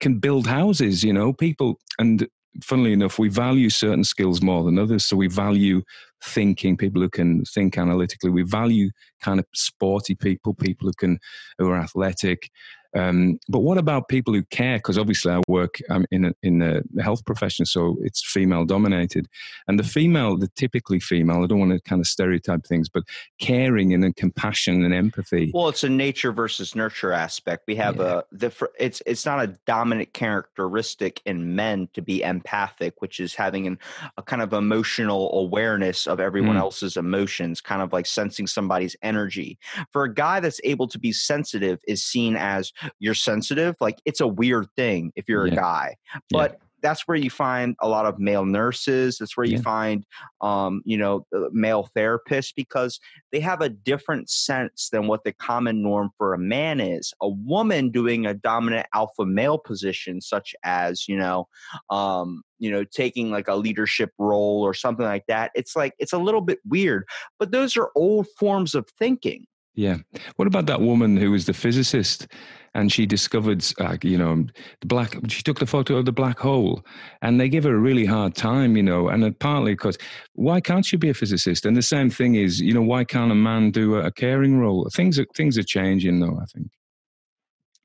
can build houses you know people and funnily enough we value certain skills more than others. So we value thinking people who can think analytically. We value kind of sporty people people who can who are athletic um, but what about people who care? Because obviously, I work um, in a, in the health profession, so it's female dominated, and the female, the typically female. I don't want to kind of stereotype things, but caring and then compassion and empathy. Well, it's a nature versus nurture aspect. We have Yeah. a the it's it's not a dominant characteristic in men to be empathic, which is having an, a kind of emotional awareness of everyone Mm. else's emotions, kind of like sensing somebody's energy. For a guy that's able to be sensitive is seen as you're sensitive, like it's a weird thing if you're Yeah. a guy. Yeah. But that's where you find a lot of male nurses. That's where you find, um, you know, male therapists because they have a different sense than what the common norm for a man is. A woman doing a dominant alpha male position, such as you know, um, you know, taking like a leadership role or something like that. It's like it's a little bit weird, but those are old forms of thinking. Yeah. What about that woman who was the physicist and she discovered, uh, you know, the black, she took the photo of the black hole and they give her a really hard time, you know, and partly because why can't she be a physicist? And the same thing is, you know, why can't a man do a, a caring role? Things are, things are changing though, I think.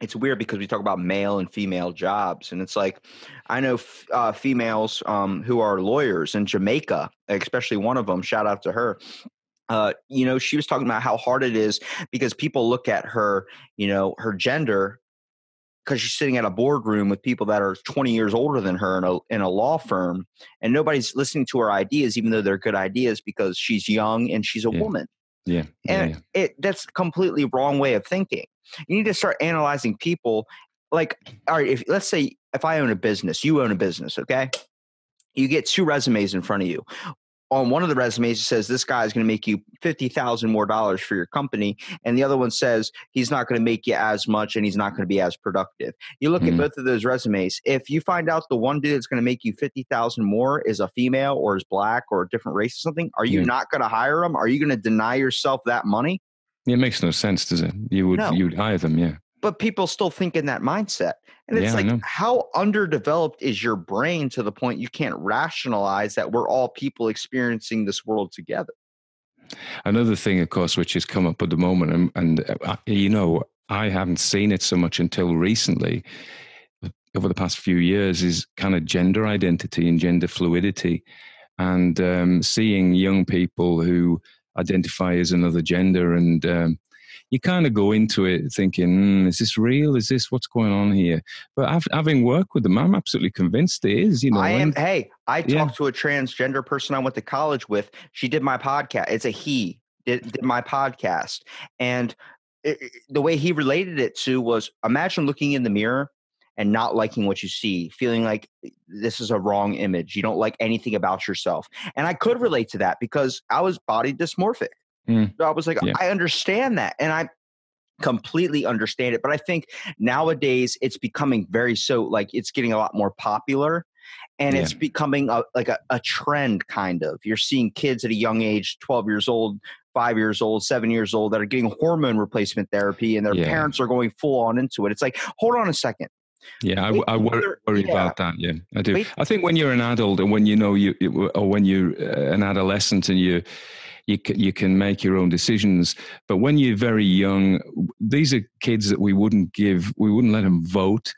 it's weird because we talk about male and female jobs and it's like i know f- uh, females um, who are lawyers in jamaica especially one of them shout out to her uh, you know she was talking about how hard it is because people look at her you know her gender because she's sitting at a boardroom with people that are 20 years older than her in a, in a law firm and nobody's listening to her ideas even though they're good ideas because she's young and she's a Yeah. woman Yeah. yeah, and yeah. it that's completely wrong way of thinking you need to start analyzing people like all right if let's say if i own a business you own a business okay you get two resumes in front of you on one of the resumes it says this guy is going to make you 50,000 more dollars for your company and the other one says he's not going to make you as much and he's not going to be as productive you look at Mhm. both of those resumes if you find out the one dude that's going to make you 50,000 more is a female or is black or a different race or something are you not going to hire him are you going to deny yourself that money It makes no sense, does it? You would No. you would hire them, yeah. But people still think in that mindset. And it's Yeah, like, how underdeveloped is your brain to the point you can't rationalize that we're all people experiencing this world together? Another thing, of course, which has come up at the moment, and, and uh, you know, I haven't seen it so much until recently, over the past few years, is kind of gender identity and gender fluidity, and um, seeing young people who identify as another gender, and um, you kind of go into it thinking, "Hmm, "Is this real? Is this what's going on here?" But hav- having worked with them, I'm absolutely convinced it is. You know, I am, and- hey, I Yeah. talked to a transgender person I went to college with. She did my podcast. It's a he, did, did my podcast. And it, it- the way he related it to was imagine looking in the mirror and not liking what you see, feeling like this is a wrong image. You don't like anything about yourself. And I could relate to that because I was body dysmorphic. Mm. So I was like, Yeah. I understand that. And I completely understand it. But I think nowadays it's becoming very so like it's getting a lot more popular and Yeah. it's becoming a, like a, a trend kind of you're seeing kids at a young age 12 years old five years old seven years old that are getting hormone replacement therapy and their Yeah. parents are going full on into it it's like hold on a second Yeah, I, I worry, worry yeah. about that. Yeah, I do. Wait- I think when you're an adult and when you know you, you- or when you're uh, an adolescent and you, you can, you can make your own decisions. But when you're very young, these are kids that we wouldn't give, we wouldn't let them vote.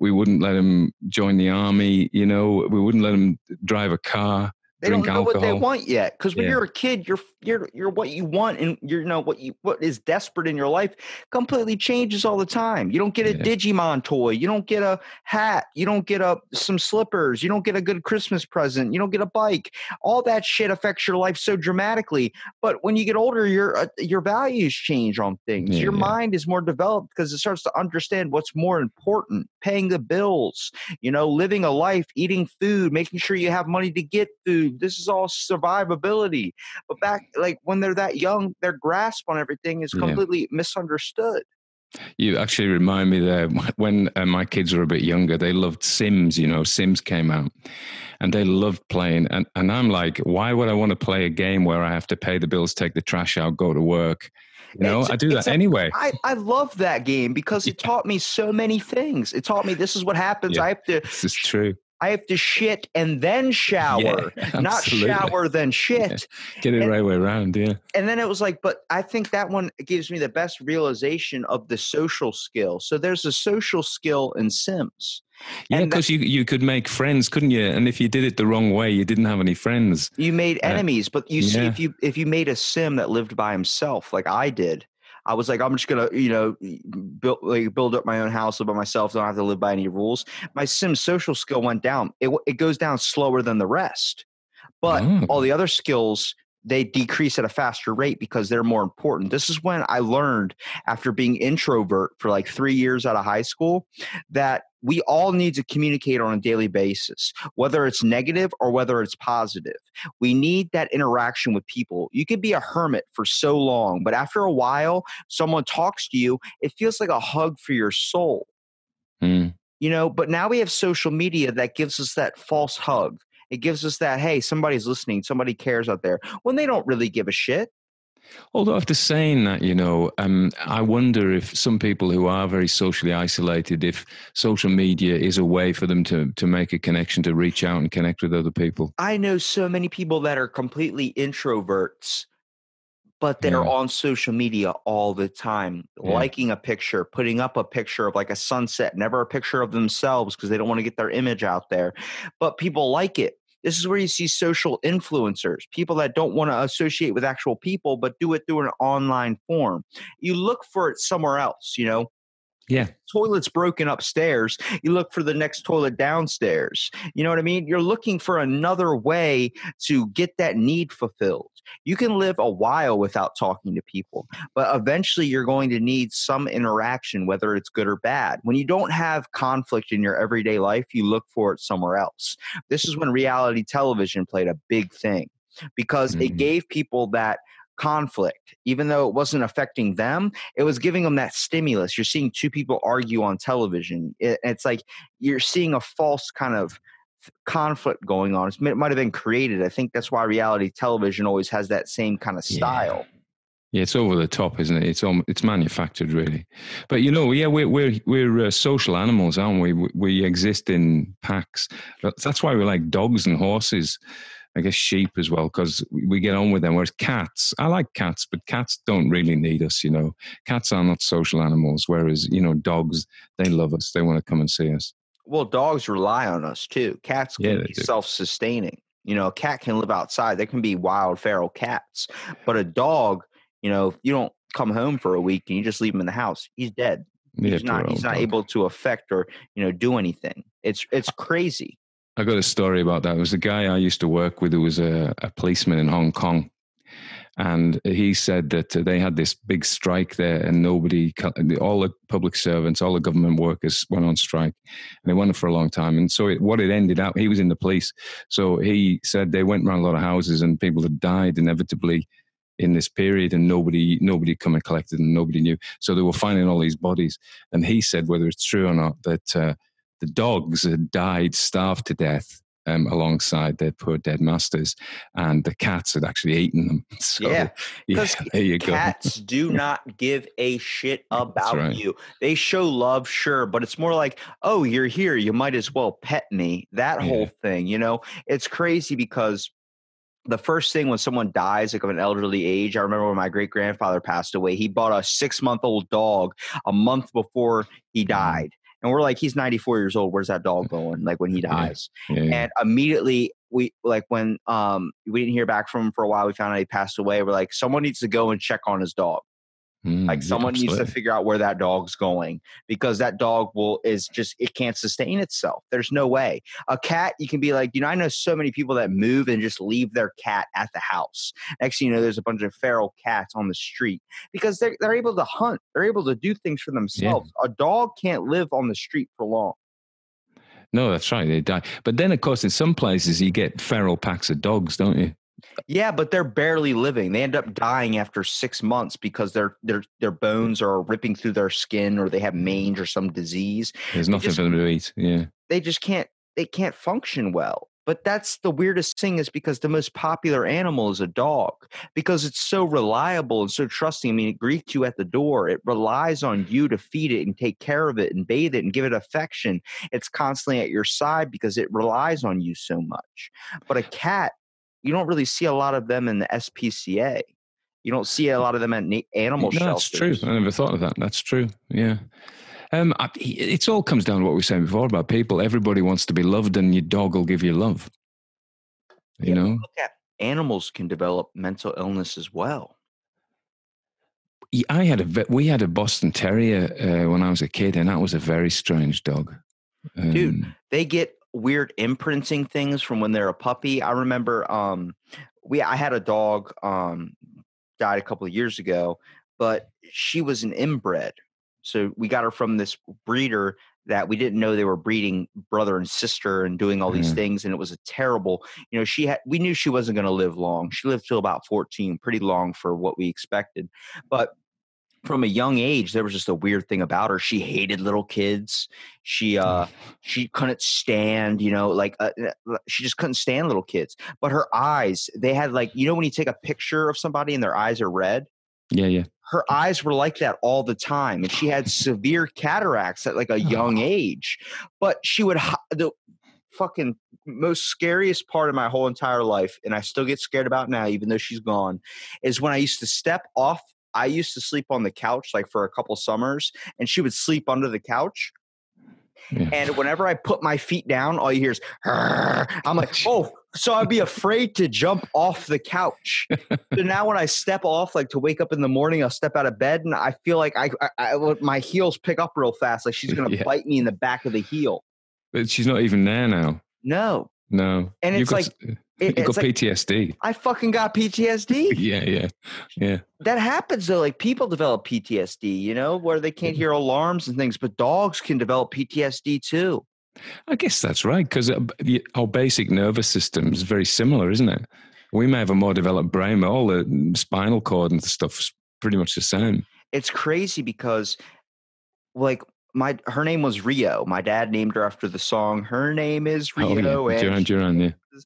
We wouldn't let them join the army. You know, we wouldn't let them drive a car. They don't know what they want yet because when Yeah. you're a kid you're you're you're what you want and you're you know what you what is desperate in your life completely changes all the time you don't get a Yeah. digimon toy you don't get a hat you don't get a some slippers you don't get a good christmas present you don't get a bike all that shit affects your life so dramatically but when you get older your uh, your values change on things Yeah, your mind is more developed because it starts to understand what's more important paying the bills you know, living a life, eating food, making sure you have money to get food. This is all survivability. But back, like when they're that young, their grasp on everything is Yeah. completely misunderstood. You actually remind me there when uh, my kids were a bit younger, they loved Sims. You know, Sims came out and they loved playing. And, and I'm like, why would I want to play a game where I have to pay the bills, take the trash out, go to work? You know, It's- I do that a- anyway. I, I love that game because it taught me so many things. It taught me this is what happens. Yeah. I have to This is true. I have to shit and then shower, Yeah, not shower then shit. Get it and- right way around. Yeah. and then it was like, but I think that one gives me the best realization of the social skill. So there's a social skill in Sims. Yeah, because you, you could make friends, couldn't you? And if you did it the wrong way, you didn't have any friends. You made Uh, enemies, but you see, yeah. if you if you made a sim that lived by himself, like I did, I was like, I'm just gonna, you know, build like build up my own house, by myself, don't have to live by any rules. My sim social skill went down. It it goes down slower than the rest, but Oh. all the other skills they decrease at a faster rate because they're more important. This is when I learned after being introvert for like three years out of high school that we all need to communicate on a daily basis, whether it's negative or whether it's positive. We need that interaction with people. You could be a hermit for so long, but after a while, someone talks to you, it feels like a hug for your soul. Mm. You know, but now we have social media that gives us that false hug. It gives us that, hey, somebody's listening, somebody cares out there when they don't really give a shit. Although after saying that, you know, um, I wonder if some people who are very socially isolated, if social media is a way for them to to make a connection, to reach out and connect with other people. I know so many people that are completely introverts, but they're Yeah. on social media all the time, Yeah. liking a picture, putting up a picture of like a sunset, never a picture of themselves because they don't want to get their image out there. But people like it. This is where you see social influencers, people that don't want to associate with actual people, but do it through an online form. You look for it somewhere else, you know, Yeah, toilet's broken upstairs, you look for the next toilet downstairs. You know what I mean? You're looking for another way to get that need fulfilled. You can live a while without talking to people, but eventually you're going to need some interaction, whether it's good or bad. When you don't have conflict in your everyday life, you look for it somewhere else. This is when reality television played a big thing because it Mhm. gave people that conflict even though it wasn't affecting them it was giving them that stimulus you're seeing two people argue on television it, it's like you're seeing a false kind of conflict going on it might have been created i think that's why reality television always has that same kind of Yeah. style Yeah, it's over the top, isn't it? It's it's manufactured, really. But you know, yeah, we're we're we're uh, social animals, aren't we? we? We exist in packs. That's why we like dogs and horses. I guess sheep as well, because we get on with them. Whereas cats, I like cats, but cats don't really need us. You know, cats are not social animals. Whereas you know, dogs, they love us. They want to come and see us. well dogs rely on us too cats can Yeah, be self-sustaining you know a cat can live outside there can be wild feral cats but a dog you know if you don't come home for a week and you just leave him in the house he's dead Yeah, he's not he's not dog. able to affect or you know do anything it's it's crazy I got a story about that. There was a guy I used to work with who was a, a policeman in Hong Kong. And he said that they had this big strike there, and nobody, all the public servants, all the government workers went on strike. And they went on for a long time. And so, it, what it ended up, he was in the police. So he said they went around a lot of houses, and people had died inevitably in this period, and nobody, nobody come and collected and nobody knew. So they were finding all these bodies. And he said, whether it's true or not, that uh, the dogs had died, starved to death um, alongside their poor dead masters, and the cats had actually eaten them. So, Yeah, yeah, there you go. cats do not give a shit about right. you they show love sure but it's more like oh you're here you might as well pet me that Yeah. whole thing you know it's crazy because the first thing when someone dies like of an elderly age i remember when my great grandfather passed away he bought a six month old dog a month before he Mhm. died and we're like he's 94 years old. Where's that dog going? Like when he dies. Yeah, yeah. and immediately we like when um we didn't hear back from him for a while we found out he passed away. We're like someone needs to go and check on his dog Mm, like yeah, someone needs to figure out where that dog's going because that dog will is just it can't sustain itself. There's no way. A cat you can be like you know i know so many people that move and just leave their cat at the house. Next thing you know there's a bunch of feral cats on the street because they're, they're able to hunt. They're able to do things for themselves. A dog can't live on the street for long. No, that's right. They die. But then, of course, in some places, you get feral packs of dogs, don't you? Yeah, but they're barely living. They end up dying after six months because their their their bones are ripping through their skin, or they have mange or some disease. There's nothing just- for them to eat. Yeah. They just can't they can't function well. But that's the weirdest thing is because the most popular animal is a dog because it's so reliable and so trusting. I mean, it greets you at the door. It relies on you to feed it and take care of it and bathe it and give it affection. It's constantly at your side because it relies on you so much. But a cat, you don't really see a lot of them in the SPCA. You don't see a lot of them at animal no, that's true. I never thought of that. That's true. Yeah. Um, I, it's all comes down to what we were saying before about people. Everybody wants to be loved, and your dog will give you love. You Yeah, know, look at animals can develop mental illness as well. I had a we had a Boston Terrier uh, when I was a kid, and that was a very strange dog. Dude, Um, They get weird imprinting things from when they're a puppy. I remember um we I had a dog um died a couple of years ago, but she was an inbred. So we got her from this breeder that we didn't know they were breeding brother and sister and doing all these Mhm. things and it was a terrible you know she had we knew she wasn't going to live long she lived till about 14 pretty long for what we expected but from a young age there was just a weird thing about her. She hated little kids. She uh she couldn't stand you know like uh, uh, she just couldn't stand little kids. But her eyes they had like you know when you take a picture of somebody and their eyes are red? Yeah, yeah. her eyes were like that all the time and she had severe cataracts at like a young age. But she would the fucking most scariest part of my whole entire life and i still get scared about now even though she's gone is when i used to step off i used to sleep on the couch like for a couple summers and she would sleep under the couch Yeah. and whenever I put my feet down, all you hear is. I'm like, oh, so I'd be afraid to jump off the couch. so now when I step off, like to wake up in the morning, I'll step out of bed and I feel like I, I, I my heels pick up real fast. Like she's going to Yeah. bite me in the back of the heel. But she's not even there now. No, No. And it's got, like- it- it's got like- PTSD. I fucking got PTSD. Yeah, yeah, yeah. that happens though. Like people develop PTSD, you know, where they can't hear alarms and things, but dogs can develop PTSD too. I guess that's right because uh, our basic nervous system is very similar, isn't it? We may have a more developed brain, but all the spinal cord and stuff is pretty much the same. it's crazy because like my her name was Rio. My dad named her after the song Her Name is Rio. oh, yeah. Duran Duran,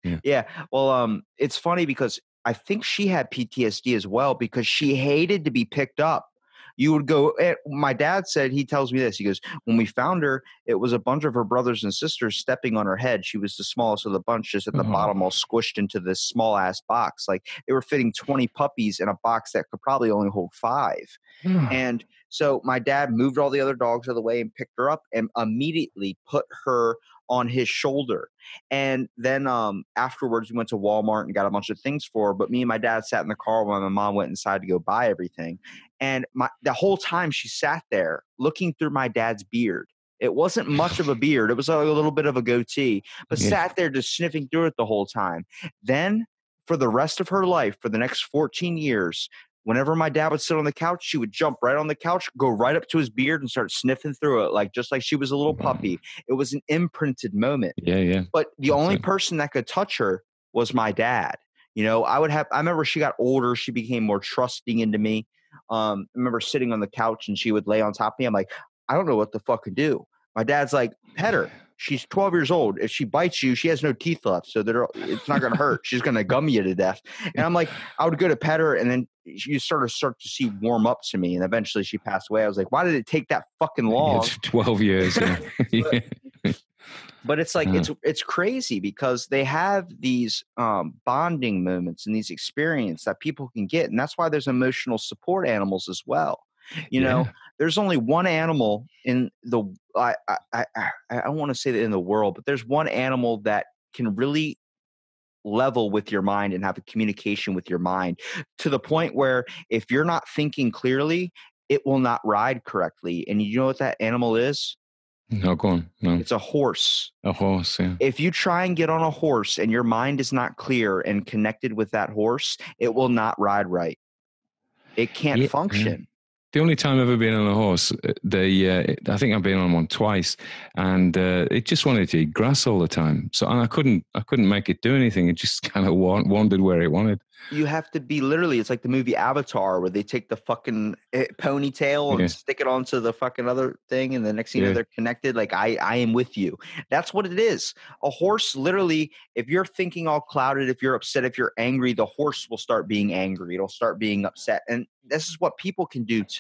yeah. yeah. Well, um, it's funny because I think she had PTSD as well because she hated to be picked up. You would go. eh, My dad said he tells me this. He goes, when we found her, it was a bunch of her brothers and sisters stepping on her head. She was the smallest of the bunch, just at the Oh. bottom, all squished into this small ass box. Like they were fitting twenty puppies in a box that could probably only hold five. And so my dad moved all the other dogs out of the way and picked her up and immediately put her on his shoulder. And then um, afterwards, we went to Walmart and got a bunch of things for her. But me and my dad sat in the car while my mom went inside to go buy everything. And my the whole time she sat there looking through my dad's beard. It wasn't much of a beard. It was like a little bit of a goatee, but Yeah. sat there just sniffing through it the whole time. Then for the rest of her life, for the next 14 years, whenever my dad would sit on the couch, she would jump right on the couch, go right up to his beard and start sniffing through it, like just like she was a little puppy. It was an imprinted moment. yeah, yeah. But the That's only it. person that could touch her was my dad. You know, I would have, I remember she got older, she became more trusting into me. Um, I remember sitting on the couch and she would lay on top of me. I'm like, I don't know what the fuck to do. My dad's like, pet her. She's 12 years old. If she bites you, she has no teeth left, so it's not going to hurt. She's going to gum you to death. And I'm like, I would go to pet her, and then you sort of start to see warm up to me. And eventually, she passed away. I was like, why did it take that fucking long? Yeah, 12 years. Yeah. yeah. but it's like Yeah. it's it's crazy because they have these um, bonding moments and these experiences that people can get, and that's why there's emotional support animals as well. You know, Yeah. There's only one animal in the I I I, I want to say that in the world, but there's one animal that can really level with your mind and have a communication with your mind to the point where if you're not thinking clearly, it will not ride correctly. And you know what that animal is? No, go on. No. It's a horse A horse, yeah. if you try and get on a horse and your mind is not clear and connected with that horse, it will not ride right. It can't yeah. function. The only time I've ever been on a horse, uh, they, uh, I think I've been on one twice, and uh, it just wanted to eat grass all the time. So and I couldn't, I couldn't make it do anything. It just kind of wa- wandered where it wanted. You have to be literally, it's like the movie Avatar where they take the fucking eh, ponytail and Yeah. stick it onto the fucking other thing. And the next thing you know, Yeah. they're connected. Like, I, I am with you. That's what it is. A horse, literally, if you're thinking all clouded, if you're upset, if you're angry, the horse will start being angry. It'll start being upset. And this is what people can do too.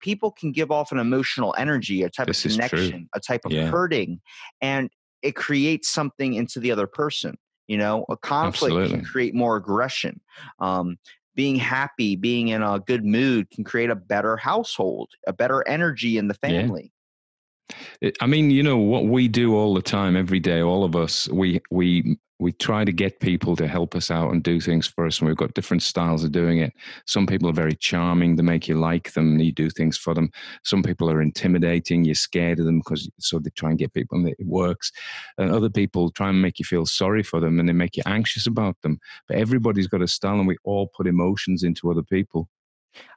People can give off an emotional energy, a type This of connection, a type of Yeah. hurting, and it creates something into the other person. You know, a conflict can create more aggression. Um, being happy, being in a good mood can create a better household, a better energy in the family. I mean, you know what we do all the time, every day. All of us, we we we try to get people to help us out and do things for us, and we've got different styles of doing it. Some people are very charming; they make you like them, and you do things for them. Some people are intimidating; you're scared of them because so they try and get people, and it works. And other people try and make you feel sorry for them, and they make you anxious about them. But everybody's got a style, and we all put emotions into other people.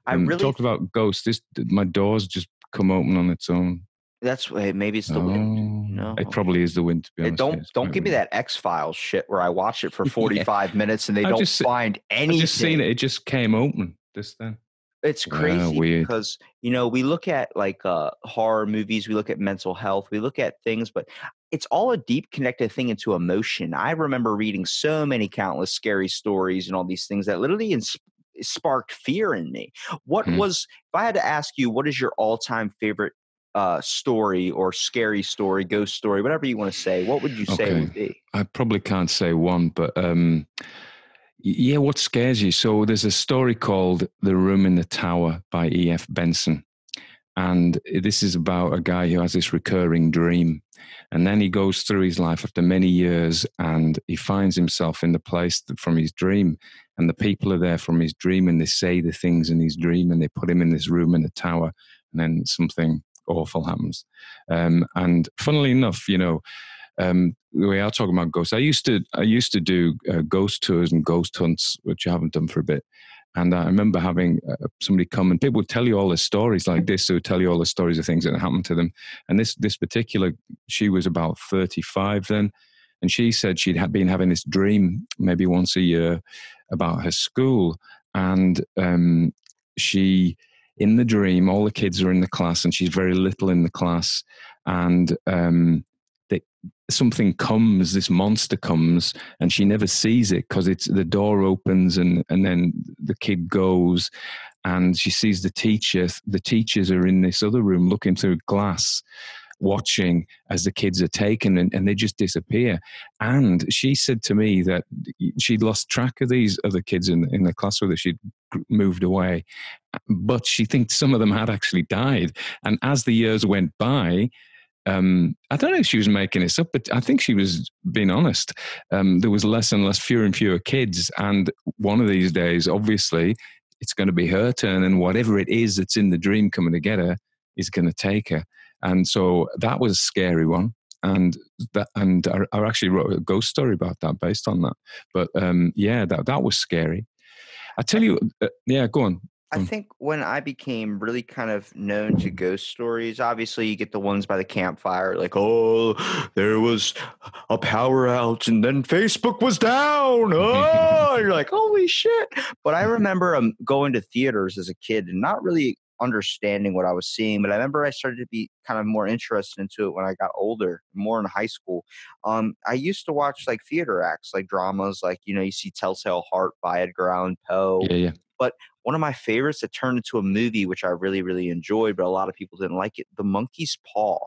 I really talked about ghosts. This my doors just come open on its own. That's maybe it's the wind. No. It probably is the wind. To be honest, don't don't give me that X Files shit where I watch it for Yeah. 45 minutes and they I've don't just find anything. I've just seen it. It just came open just then. It's crazy weird. because you know we look at like uh, horror movies, we look at mental health, we look at things, but it's all a deep connected thing into emotion. I remember reading so many countless scary stories and all these things that literally ins- sparked fear in me. What Hmm. was if I had to ask you, what is your all time favorite uh, story or scary story, ghost story, whatever you want to say? What would you say it would be? I probably can't say one, but um, yeah, what scares you? So there's a story called "The Room in the Tower" by E.F. Benson, and this is about a guy who has this recurring dream, and then he goes through his life after many years, and he finds himself in the place that, from his dream, and the people are there from his dream, and they say the things in his dream, and they put him in this room in the tower, and then something awful happens. Um, and funnily enough, you know, um, we are talking about ghosts. I used to I used to do uh, ghost tours and ghost hunts, which I haven't done for a bit. And I remember having uh, somebody come and people would tell you all the stories like this. They would tell you all the stories of things that happened to them. And this this particular, she was about thirty five then, and she said she'd been having this dream maybe once a year about her school, and um, she in the dream all the kids are in the class and she's very little in the class and um, they, something comes this monster comes and she never sees it because it's the door opens and and then the kid goes and she sees the teacher the teachers are in this other room looking through glass watching as the kids are taken and, and they just disappear and she said to me that she'd lost track of these other kids in, in the class with her she'd moved away but she thinks some of them had actually died and as the years went by um, I don't know if she was making this up, but I think she was being honest. Um, there was less and less, fewer and fewer kids. And one of these days, obviously, it's going to be her turn, and whatever it is that's in the dream coming to get her is going to take her. And so that was a scary one. And that, and I, I actually wrote a ghost story about that based on that. But um, yeah, that that was scary. I tell you, uh, yeah, go on. I think when I became really kind of known to ghost stories, obviously you get the ones by the campfire, like, oh, there was a power out and then Facebook was down. Oh, you're like, holy shit. But I remember um, going to theaters as a kid and not really understanding what I was seeing. But I remember I started to be kind of more interested into it when I got older, more in high school. Um, I used to watch like theater acts, like dramas, like, you know, you see Telltale Heart by Edgar Allan Poe Yeah, yeah. One of my favorites that turned into a movie, which I really, really enjoyed, but a lot of people didn't like it. The Monkey's Paw.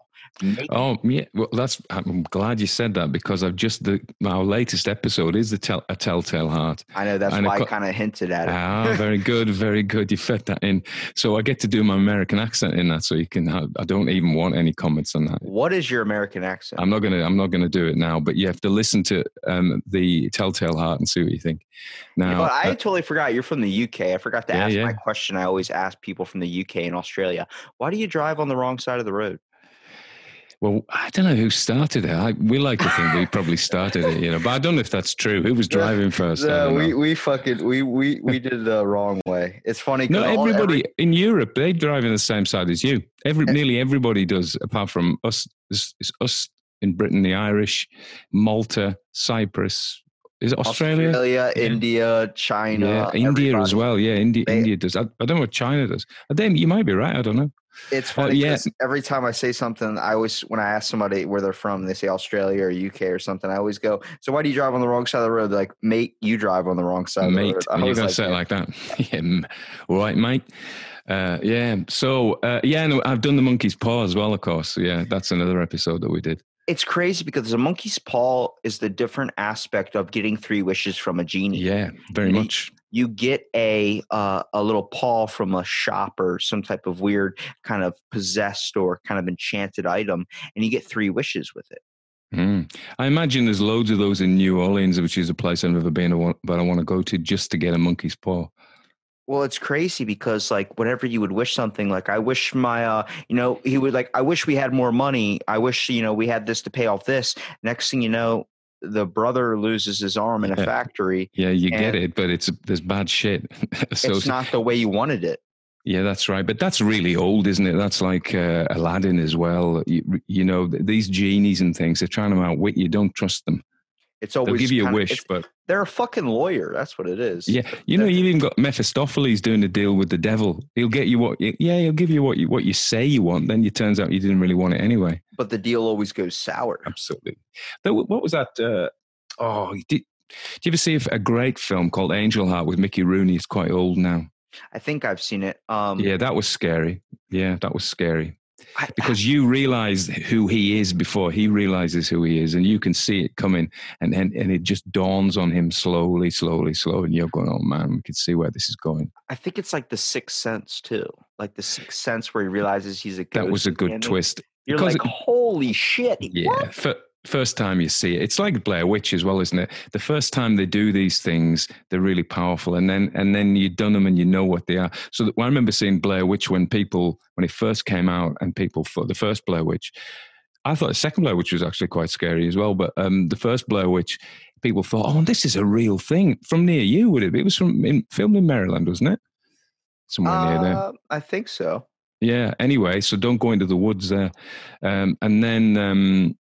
Make- Oh, yeah. Well, that's. I'm glad you said that because I've just the our latest episode is the tell, a telltale heart. I know that's and why I kind of hinted at it. Ah, very good, very good. You fed that in, so I get to do my American accent in that. So you can. Have, I don't even want any comments on that. what is your American accent? I'm not gonna. I'm not gonna do it now. But you have to listen to um, the Telltale Heart and see what you think. You Now, know what? I uh, totally forgot. You're from the UK. I forgot to Yeah, ask my question. I always ask people from the UK and Australia. Why do you drive on the wrong side of the road? well, I don't know who started it. I, we like to think we probably started it, you know. But I don't know if that's true. Who was Yeah. driving first? No, we, we fucking we we we did it the wrong way. It's funny. No, everybody every- in Europe they drive in the same side as you. Every eh nearly everybody does, apart from us. It's, it's us in Britain, the Irish, Malta, Cyprus. Is it Australia? Australia, Yeah. India, China, yeah, India as well. Yeah, India. They- India does. I, I don't know what China does. Uh, Then you might be right. I don't know. It's Uh, funny yeah. 'cause every time I say something, I always when I ask somebody where they're from, they say Australia or UK or something. I always go, "So why do you drive on the wrong side of the road?" They're like, mate, you drive on the wrong side of the mate, road. I you're to say it like that. yeah, all right, mate. Uh, yeah. So uh, yeah, no, I've done the monkey's paw as well. Of course. Yeah, that's another episode that we did. It's crazy because the monkey's paw is the different aspect of getting three wishes from a genie. Yeah, very You- much. you get a uh, a little paw from a shop or some type of weird kind of possessed or kind of enchanted item, and you get three wishes with it. Mm. I imagine there's loads of those in New Orleans, which is a place I've never been, to, but I want to go to just to get a monkey's paw. Well, it's crazy because like whenever you would wish something, like I wish my, uh, you know, he would like, I wish we had more money. I wish you know we had this to pay off this. Next thing you know, the brother loses his arm in a Yeah. factory. Yeah, you get it, but it's there's bad shit. so it's not the way you wanted it. yeah, that's right. But that's really old, isn't it? That's like uh, Aladdin as well. You, you know, th- these genies and things, they're trying to outwit you. Don't trust them. It's They'll always give you a wish, but They're a fucking lawyer. That's what it is. yeah, you know, you even got Mephistopheles doing a deal with the devil. He'll get you what, yeah, he'll give you what you what you say you want. Then it turns out you didn't really want it anyway. But the deal always goes sour. Absolutely. But what was that? Uh, oh, did, did you ever see a, a great film called Angel Heart with Mickey Rooney? It's quite old now. I think I've seen it. Um, Yeah, that was scary. Yeah, that was scary because you realize who he is before he realizes who he is, and you can see it coming, and and, and it just dawns on him slowly, slowly, slowly, and you're going, "Oh man, we can see where this is going." I think it's like the Sixth Sense too, like the Sixth Sense where he realizes he's a ghost. That was a good twist. You're because like, it- holy shit! Yeah, what?" Fir- first time you see it, it's like Blair Witch as well, isn't it? The first time they do these things, they're really powerful, and then and then you've done them and you know what they are. So that, I remember seeing Blair Witch when people when it first came out, and people thought the first Blair Witch. I thought the second Blair Witch was actually quite scary as well, but um, the first Blair Witch, people thought, "Oh, this is a real thing from near you." Would it? be? It was from in, filmed in Maryland, wasn't it? Somewhere near there. Uh, I think so. Yeah. Anyway, so don't go into the woods there. Um, and then, um,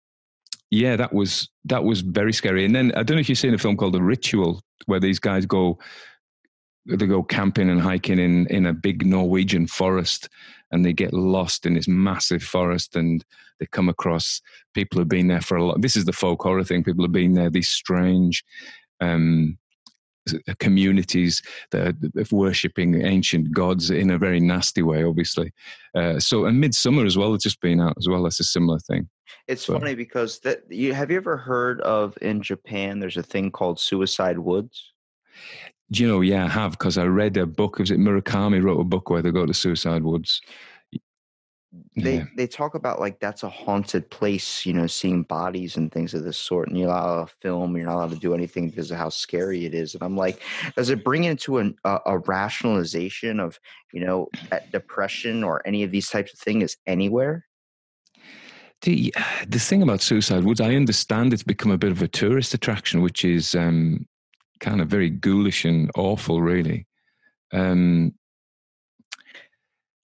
yeah, that was that was very scary. And then I don't know if you've seen a film called The Ritual, where these guys go they go camping and hiking in in a big Norwegian forest, and they get lost in this massive forest, and they come across people who've been there for a lot. This is the folk horror thing. People have been there. These strange. Um, communities that are worshipping ancient gods in a very nasty way, obviously. Uh, so, and Midsummer as well has just been out as well. That's a similar thing. It's So- funny because that you have you ever heard of in Japan? There's a thing called Suicide Woods. Do you know? Yeah, I have because I read a book. Was it Murakami wrote a book where they go to suicide woods? They Yeah. they talk about like that's a haunted place, you know, seeing bodies and things of this sort, and you're not allowed to film, you're not allowed to do anything because of how scary it is. And I'm like, does it bring into an, a, a rationalization of you know that depression or any of these types of things anywhere? The the thing about Suicide Woods, I understand it's become a bit of a tourist attraction, which is um, kind of very ghoulish and awful, really. Um,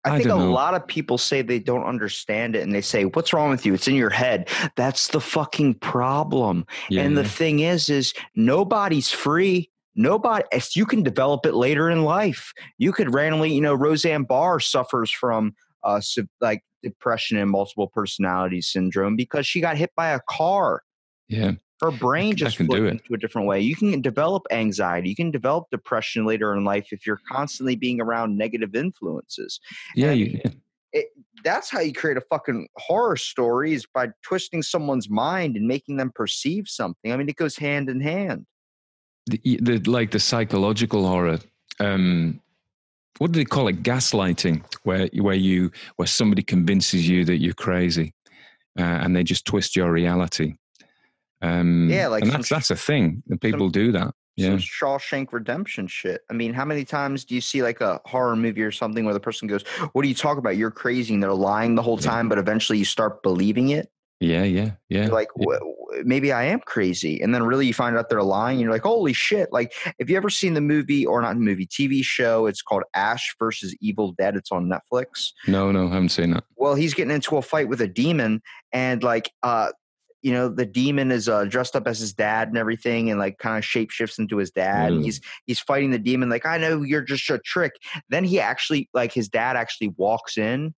I, I think a know. lot of people say they don't understand it and they say, What's wrong with you? It's in your head. That's the fucking problem. yeah, and the thing is, is nobody's free. Nobody, you can develop it later in life. You could randomly, you know, Roseanne Barr suffers from uh, like depression and multiple personality syndrome because she got hit by a car. yeah. Her brain just can do it. into a different way. You can develop anxiety. You can develop depression later in life if you're constantly being around negative influences. Yeah, I you. It, that's how you create a fucking horror story is by twisting someone's mind and making them perceive something. I mean, it goes hand in hand. the, the like the psychological horror. Um, what do they call it? Gaslighting, where where you where somebody convinces you that you're crazy, uh, and they just twist your reality. Um, Yeah, like and that's that's a thing. People do that. Yeah, Some Shawshank Redemption shit. I mean, how many times do you see like a horror movie or something where the person goes, "What are you talking about? You're crazy," and they're lying the whole Yeah. time, but eventually you start believing it. yeah, yeah, yeah. You're like, yeah. "Wh- wh- maybe I am crazy, and then really you find out they're lying. And you're like, holy shit! Like, have you ever seen the movie or not movie TV show? It's called Ash versus Evil Dead. It's on Netflix. No, no, I haven't seen that. well he's getting into a fight with a demon and like uh you know the demon is uh dressed up as his dad and everything and like kind of shapeshifts into his dad and he's he's fighting the demon like i know you're just a trick then he actually like his dad actually walks in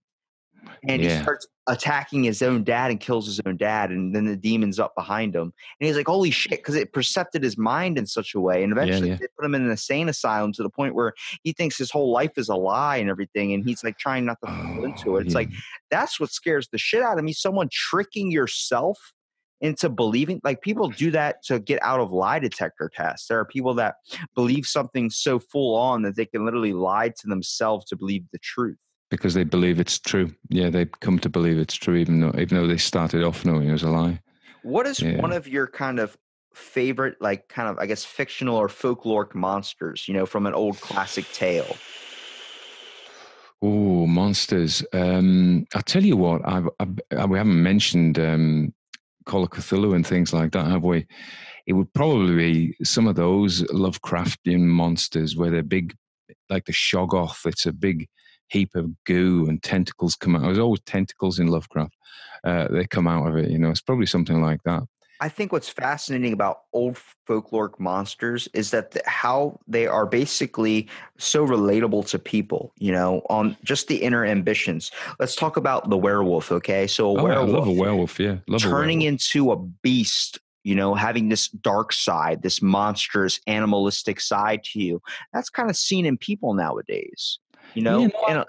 and he starts attacking his own dad and kills his own dad and then the demon's up behind him and he's like holy shit because it percepted his mind in such a way and eventually yeah. they put him in an insane asylum to the point where he thinks his whole life is a lie and everything and he's like trying not to fall into it it's Oh, yeah. like that's what scares the shit out of me. Someone tricking yourself into believing like people do that to get out of lie detector tests there are people that believe something so full on that they can literally lie to themselves to believe the truth because they believe it's true. Yeah, they come to believe it's true, even though even though they started off knowing it was a lie. what is Yeah. one of your kind of favorite like kind of i guess fictional or folkloric monsters you know from an old classic tale Oh, monsters! Um, I'll tell you what. I've, I've we haven't mentioned um, Call of Cthulhu and things like that, have we? It would probably be some of those Lovecraftian monsters where they're big, like the Shoggoth. It's a big heap of goo and tentacles come out. There's always tentacles in Lovecraft. Uh, they come out of it. You know, it's probably something like that. I think what's fascinating about old folkloric monsters is that the, how they are basically so relatable to people, you know, on just the inner ambitions. Let's talk about the werewolf, okay? So a Oh, I werewolf love a werewolf. Yeah, love turning a werewolf. into a beast, you know, having this dark side, this monstrous animalistic side to you. That's kind of seen in people nowadays. You know, Yeah, no,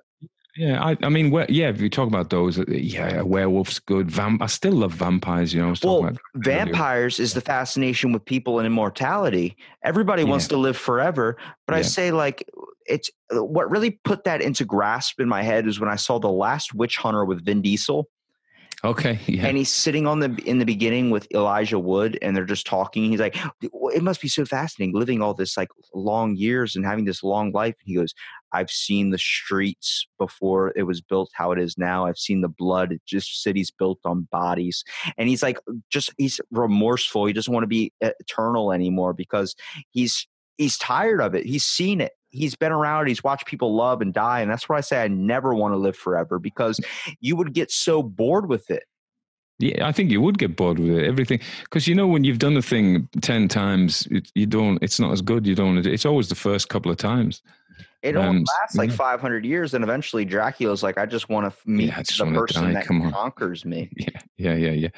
Yeah, I, I mean, we- yeah. If you talk about those, uh, yeah, werewolf's good. Vamp- I still love vampires. You know, I was talking Well, vampires is the fascination with people and immortality. Everybody wants to live forever, but I say like it's uh, what really put that into grasp in my head is when I saw the last Witch Hunter with Vin Diesel, Okay, yeah, and he's sitting on the in the beginning with Elijah Wood, and they're just talking. He's like, "It must be so fascinating living all this like long years and having this long life." And he goes, "I've seen the streets before it was built how it is now. I've seen the blood. Just cities built on bodies." And he's like, just he's remorseful. He doesn't want to be uh, eternal anymore because he's he's tired of it. He's seen it. He's been around. He's watched people love and die, and that's why I say I never want to live forever because you would get so bored with it. yeah. I think you would get bored with it. Everything because you know when you've done a thing ten times, it, you don't. It's not as good. You don't. want to do- It's always the first couple of times. It only Um, lasts like yeah. 500 years, and eventually Dracula's like, I just want to meet just the person die, that conquers me. Yeah, yeah, yeah, yeah.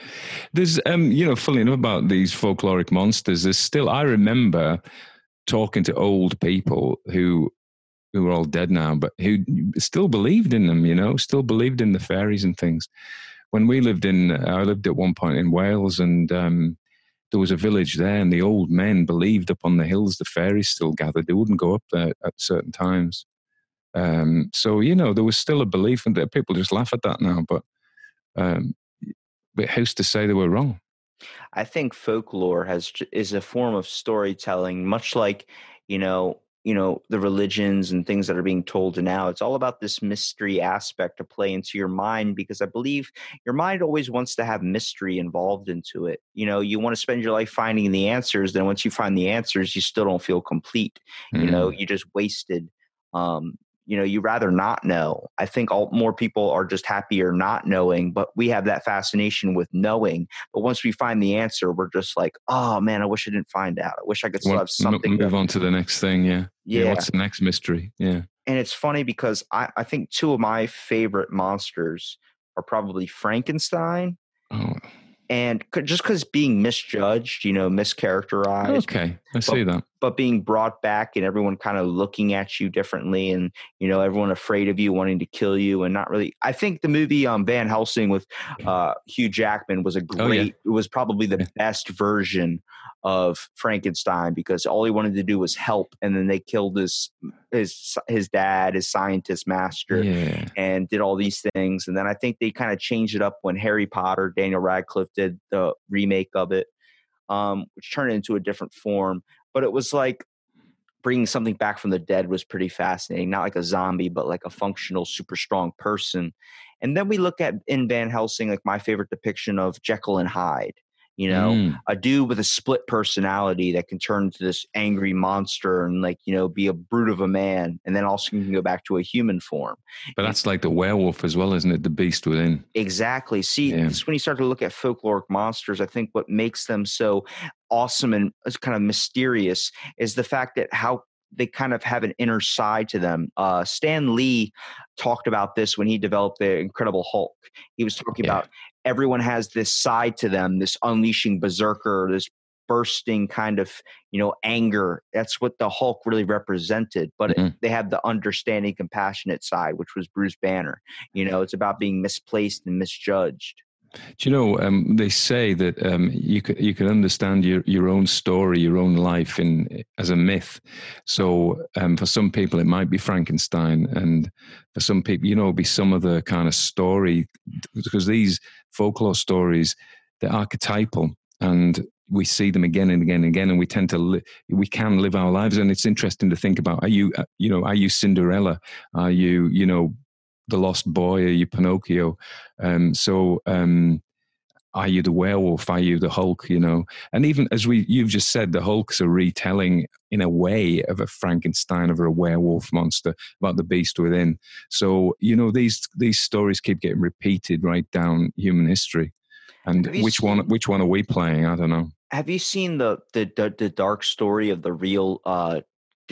There's, um, you know, funny enough about these folkloric monsters. There's still. I remember talking to old people who who are all dead now, but who still believed in them. You know, still believed in the fairies and things. When we lived in, I lived at one point in Wales, and um, there was a village there, and the old men believed up on the hills the fairies still gathered. They wouldn't go up there at certain times. Um, so you know, there was still a belief, and people just laugh at that now. But um, but who's to say they were wrong? I think folklore has is a form of storytelling, much like you know, you know, the religions and things that are being told now. It's all about this mystery aspect to play into your mind because I believe your mind always wants to have mystery involved into it. You know, you want to spend your life finding the answers. Then once you find the answers, you still don't feel complete. you know Mm. you just wasted um you know you rather not know i think all more people are just happier not knowing but we have that fascination with knowing but once we find the answer we're just like oh man i wish i didn't find out i wish i could still have something move on to the next thing. Yeah. yeah, What's the next mystery? Yeah. and it's funny because I, I think two of my favorite monsters are probably frankenstein Oh, and just because being misjudged you know mischaracterized okay. I see that. But being brought back and everyone kind of looking at you differently and you know everyone afraid of you wanting to kill you and not really i think the movie um van helsing with uh hugh jackman was a Oh, great yeah. it was probably the Yeah. best version of frankenstein because all he wanted to do was help and then they killed his his his dad his scientist master Yeah. and did all these things. And then I think they kind of changed it up when Harry Potter, Daniel Radcliffe did the remake of it, um, which turned it into a different form. But it was like bringing something back from the dead was pretty fascinating. Not like a zombie, but like a functional, super strong person. And then we look at in Van Helsing, like my favorite depiction of Jekyll and Hyde. You know, Mm. a dude with a split personality that can turn into this angry monster and like you know be a brute of a man and then also can go back to a human form But that's like the werewolf as well, isn't it? The beast within. Exactly. See, Yeah. when you start to look at folkloric monsters, I think what makes them so awesome and kind of mysterious is the fact that how they kind of have an inner side to them. Uh, Stan Lee talked about this when he developed the Incredible Hulk. He was talking Yeah. about everyone has this side to them, this unleashing berserker, this bursting kind of you know anger. That's what the Hulk really represented. But it- Mhm. they have the understanding, compassionate side, which was Bruce Banner. You know, it's about being misplaced and misjudged. Do you know? Um, they say that um, you can you can understand your, your own story, your own life in as a myth. So um, for some people, it might be Frankenstein, and for some people, you know, be some other kind of story because these folklore stories they're archetypal, and we see them again and again and again, and we tend to li- we can live our lives. And it's interesting to think about: Are you uh, you know are you Cinderella? Are you you know the lost boy? Are you Pinocchio? Um, so um, are you the werewolf? Are you the Hulk? You know, and even as we you've just said, the Hulk's a retelling in a way of a Frankenstein of a werewolf monster about the beast within. So you know these these stories keep getting repeated right down human history. And which seen, one which one are we playing? I don't know. Have you seen the the the, the dark story of the real uh,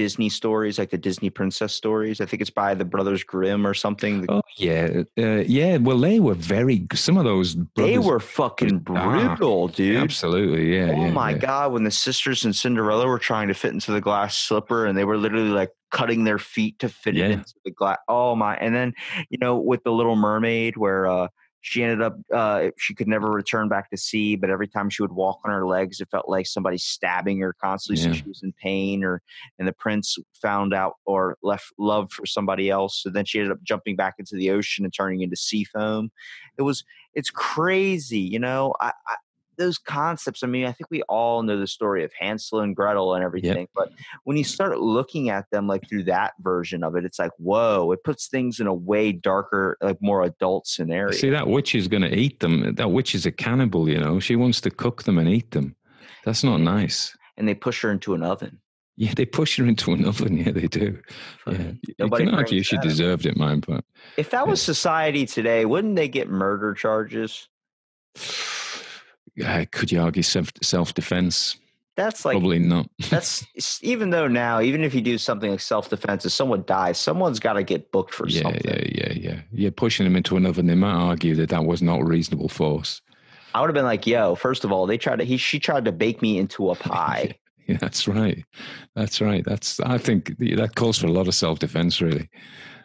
Disney stories, like the Disney princess stories. I think it's by the Brothers Grimm or something. Oh yeah, uh, yeah. Well, they were very. Some of those they were fucking brutal, dude. Absolutely, yeah. Oh yeah, my yeah. god, when the sisters and Cinderella were trying to fit into the glass slipper, and they were literally like cutting their feet to fit yeah. it into the glass. Oh my! And then you know, with the Little Mermaid, where uh, she ended up uh, she could never return back to sea but every time she would walk on her legs it felt like somebody stabbing her constantly yeah. so she was in pain or and the prince found out or left love for somebody else so then she ended up jumping back into the ocean and turning into sea foam it was it's crazy you know I, I those concepts, I mean, I think we all know the story of Hansel and Gretel and everything, yep. but when you start looking at them like through that version of it, it's like, whoa, it puts things in a way darker, like more adult scenario. See, that witch is going to eat them. That witch is a cannibal, you know. She wants to cook them and eat them. That's not nice. And they push her into an oven. Yeah, they push her into an oven. Yeah, they do. Yeah. Nobody you can argue she deserved it, man. But if that was society today, wouldn't they get murder charges? Uh, could you argue self self defense? That's like probably not. that's even though now, even if you do something like self defense, if someone dies, someone's got to get booked for yeah, something. Yeah, yeah, yeah. You're pushing them into another, and they might argue that that was not reasonable force. I would have been like, "Yo, first of all, they tried to he she tried to bake me into a pie." yeah, that's right. That's right. That's I think that calls for a lot of self defense, really.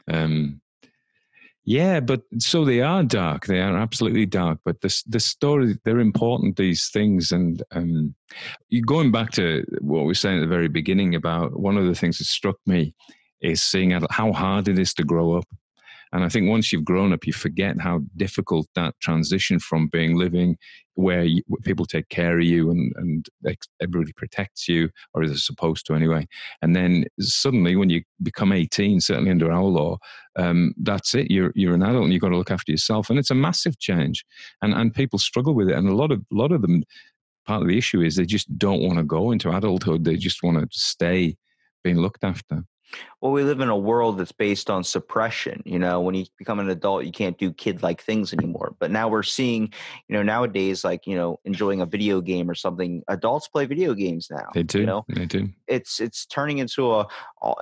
Um, yeah, but so they are dark. They are absolutely dark. But the the story, they're important. These things, and um, going back to what we were saying at the very beginning about one of the things that struck me is seeing how hard it is to grow up and I think once you've grown up, you forget how difficult that transition from being living where, you, where people take care of you and, and everybody protects you, or is supposed to anyway. And then suddenly, when you become 18, certainly under our law, um, that's it. You're you're an adult and you've got to look after yourself, and it's a massive change. And and people struggle with it, and a lot of lot of them. Part of the issue is they just don't want to go into adulthood. They just want to stay being looked after. Well, we live in a world that's based on suppression. You know, when you become an adult, you can't do kid like things anymore. But now we're seeing, you know, nowadays, like, you know, enjoying a video game or something, adults play video games now. They do. You know, they do. It's, it's turning into a,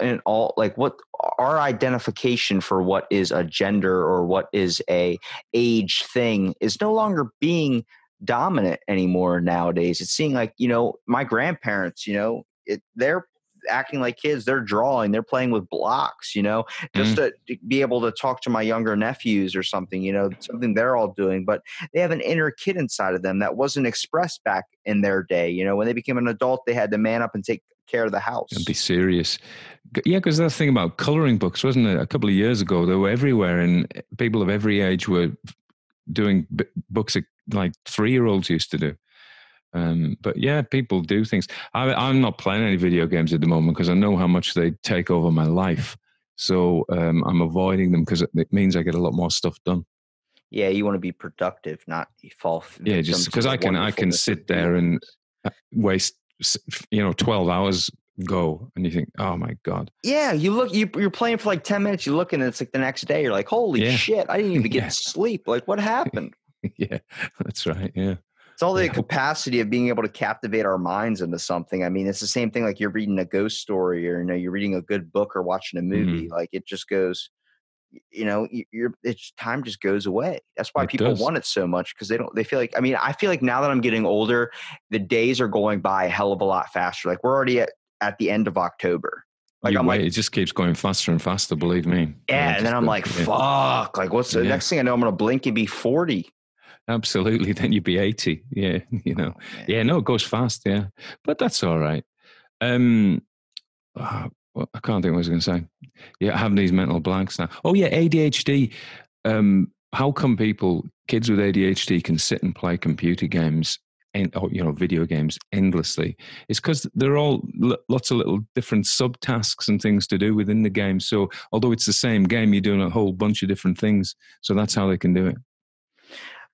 an all like what our identification for what is a gender or what is a age thing is no longer being dominant anymore nowadays. It's seeing like, you know, my grandparents, you know, it, they're acting like kids. They're drawing, they're playing with blocks, you know, just mm. to be able to talk to my younger nephews or something, you know, something they're all doing. But they have an inner kid inside of them that wasn't expressed back in their day. You know, when they became an adult, they had to man up and take care of the house and be serious. Yeah, because that's the thing about coloring books, wasn't it? A couple of years ago, they were everywhere, and people of every age were doing b- books like three year olds used to do. Um, but yeah, people do things. I, am not playing any video games at the moment because I know how much they take over my life. So um, I'm avoiding them because it means I get a lot more stuff done. Yeah, you want to be productive, not fall. Yeah, just because I can, I can sit there and uh, waste, you know, 12 hours go and you think oh my god yeah you look you, you're playing for like 10 minutes you look and it's like the next day you're like holy yeah. shit i didn't even get yeah. sleep like what happened yeah that's right yeah it's all the yeah. capacity of being able to captivate our minds into something. I mean, it's the same thing like you're reading a ghost story or you know you're reading a good book or watching a movie. Mm-hmm. Like it just goes, you know, you're it's time just goes away. That's why it people does. want it so much because they don't. They feel like. I mean, I feel like now that I'm getting older, the days are going by a hell of a lot faster. Like we're already at at the end of October. Like I'm wait, like, it just keeps going faster and faster. Believe me. Yeah, and then I'm like, fuck. Like, what's the yeah. next thing I know? I'm gonna blink and be 40. Absolutely. Then you'd be 80. Yeah, you know. Oh. Yeah, no, it goes fast. Yeah, but that's all right. Um, well, I can't think what I was going to say. Yeah, having these mental blanks now. Oh yeah, ADHD. Um, how come people, kids with ADHD, can sit and play computer games and or, you know video games endlessly? It's because they're all l- lots of little different subtasks and things to do within the game. So although it's the same game, you're doing a whole bunch of different things. So that's how they can do it.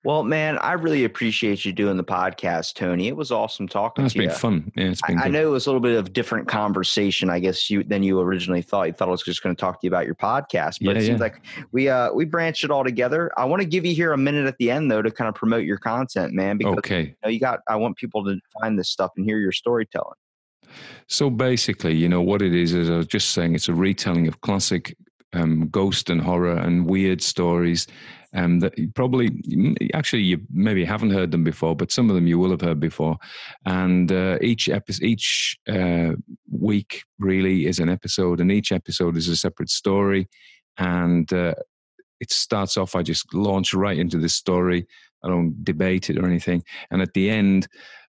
Well, man, I really appreciate you doing the podcast, Tony. It was awesome talking That's to you. been fun. Yeah, it's been. I, I know it was a little bit of different conversation, I guess, you than you originally thought. You thought I was just going to talk to you about your podcast, but Yeah, it seems yeah. like we uh we branched it all together. I want to give you here a minute at the end though to kind of promote your content, man, because Okay. you, know, you got I want people to find this stuff and hear your storytelling. So basically, you know what it is is I was just saying it's a retelling of classic um, ghost and horror and weird stories. Um, that probably actually you maybe haven't heard them before, but some of them you will have heard before. And uh, each episode, each uh, week really is an episode, and each episode is a separate story. And uh, it starts off. I just launch right into this story. I don't debate it or anything. And at the end,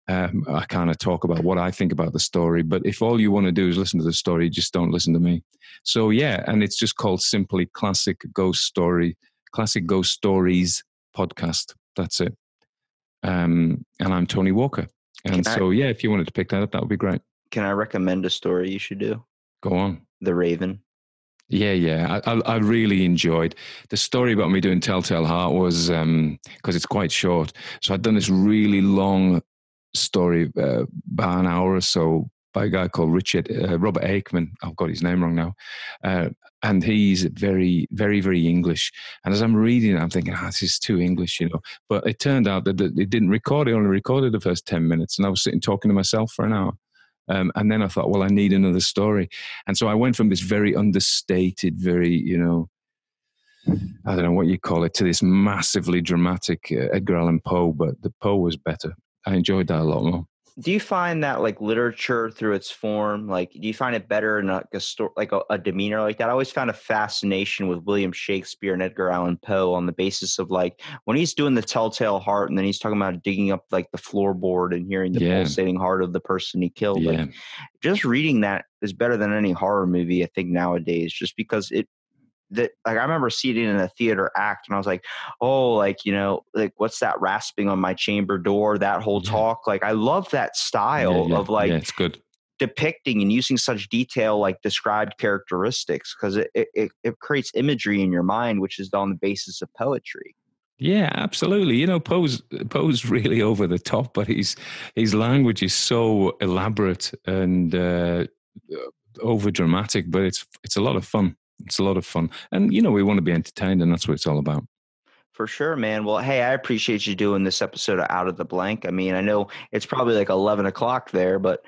um, I kind of talk about what I think about the story. But if all you want to do is listen to the story, just don't listen to me. So yeah, and it's just called simply Classic Ghost Story, Classic Ghost Stories Podcast. That's it. Um, and I'm Tony Walker. And I- so yeah, if you wanted to pick that up, that would be great. Can I recommend a story you should do? Go on. The Raven. Yeah, yeah. I, I, I really enjoyed the story about me doing Telltale Heart was because it's quite short. So I'd done this really long story, uh, about an hour or so, by a guy called Richard uh, Robert Aickman. I've got his name wrong now, uh, and he's very, very, very English. And as I'm reading, I'm thinking, ah, this is too English, you know. But it turned out that it it didn't record. It only recorded the first ten minutes, and I was sitting talking to myself for an hour. Um, and then I thought, well, I need another story. And so I went from this very understated, very, you know, I don't know what you call it, to this massively dramatic uh, Edgar Allan Poe, but the Poe was better. I enjoyed that a lot more. Do you find that like literature through its form, like do you find it better in like a story, like a, a demeanor like that? I always found a fascination with William Shakespeare and Edgar Allan Poe on the basis of like when he's doing the Telltale Heart, and then he's talking about digging up like the floorboard and hearing the Yeah. pulsating heart of the person he killed. Yeah, Like just reading that is better than any horror movie I think nowadays, just because it that like I remember seeing it in a theater act and I was like, oh, like you know, like what's that rasping on my chamber door? That whole Yeah. talk, like I love that style Yeah, yeah, of like it's good. depicting and using such detail, like described characteristics, because it, it it it creates imagery in your mind, which is on the basis of poetry. Yeah, absolutely. You know, Poe's Poe's really over the top, but his his language is so elaborate and uh, over dramatic. But it's it's a lot of fun. It's a lot of fun, and you know, we want to be entertained, and that's what it's all about. For sure, man. Well, hey, I appreciate you doing this episode of Out of the Blank. I mean, I know it's probably like eleven o'clock there, but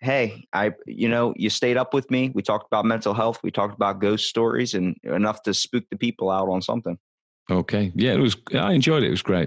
hey, I you know, you stayed up with me. We talked about mental health. We talked about ghost stories, and enough to spook the people out on something. Okay, yeah, it was. I enjoyed it. It was great.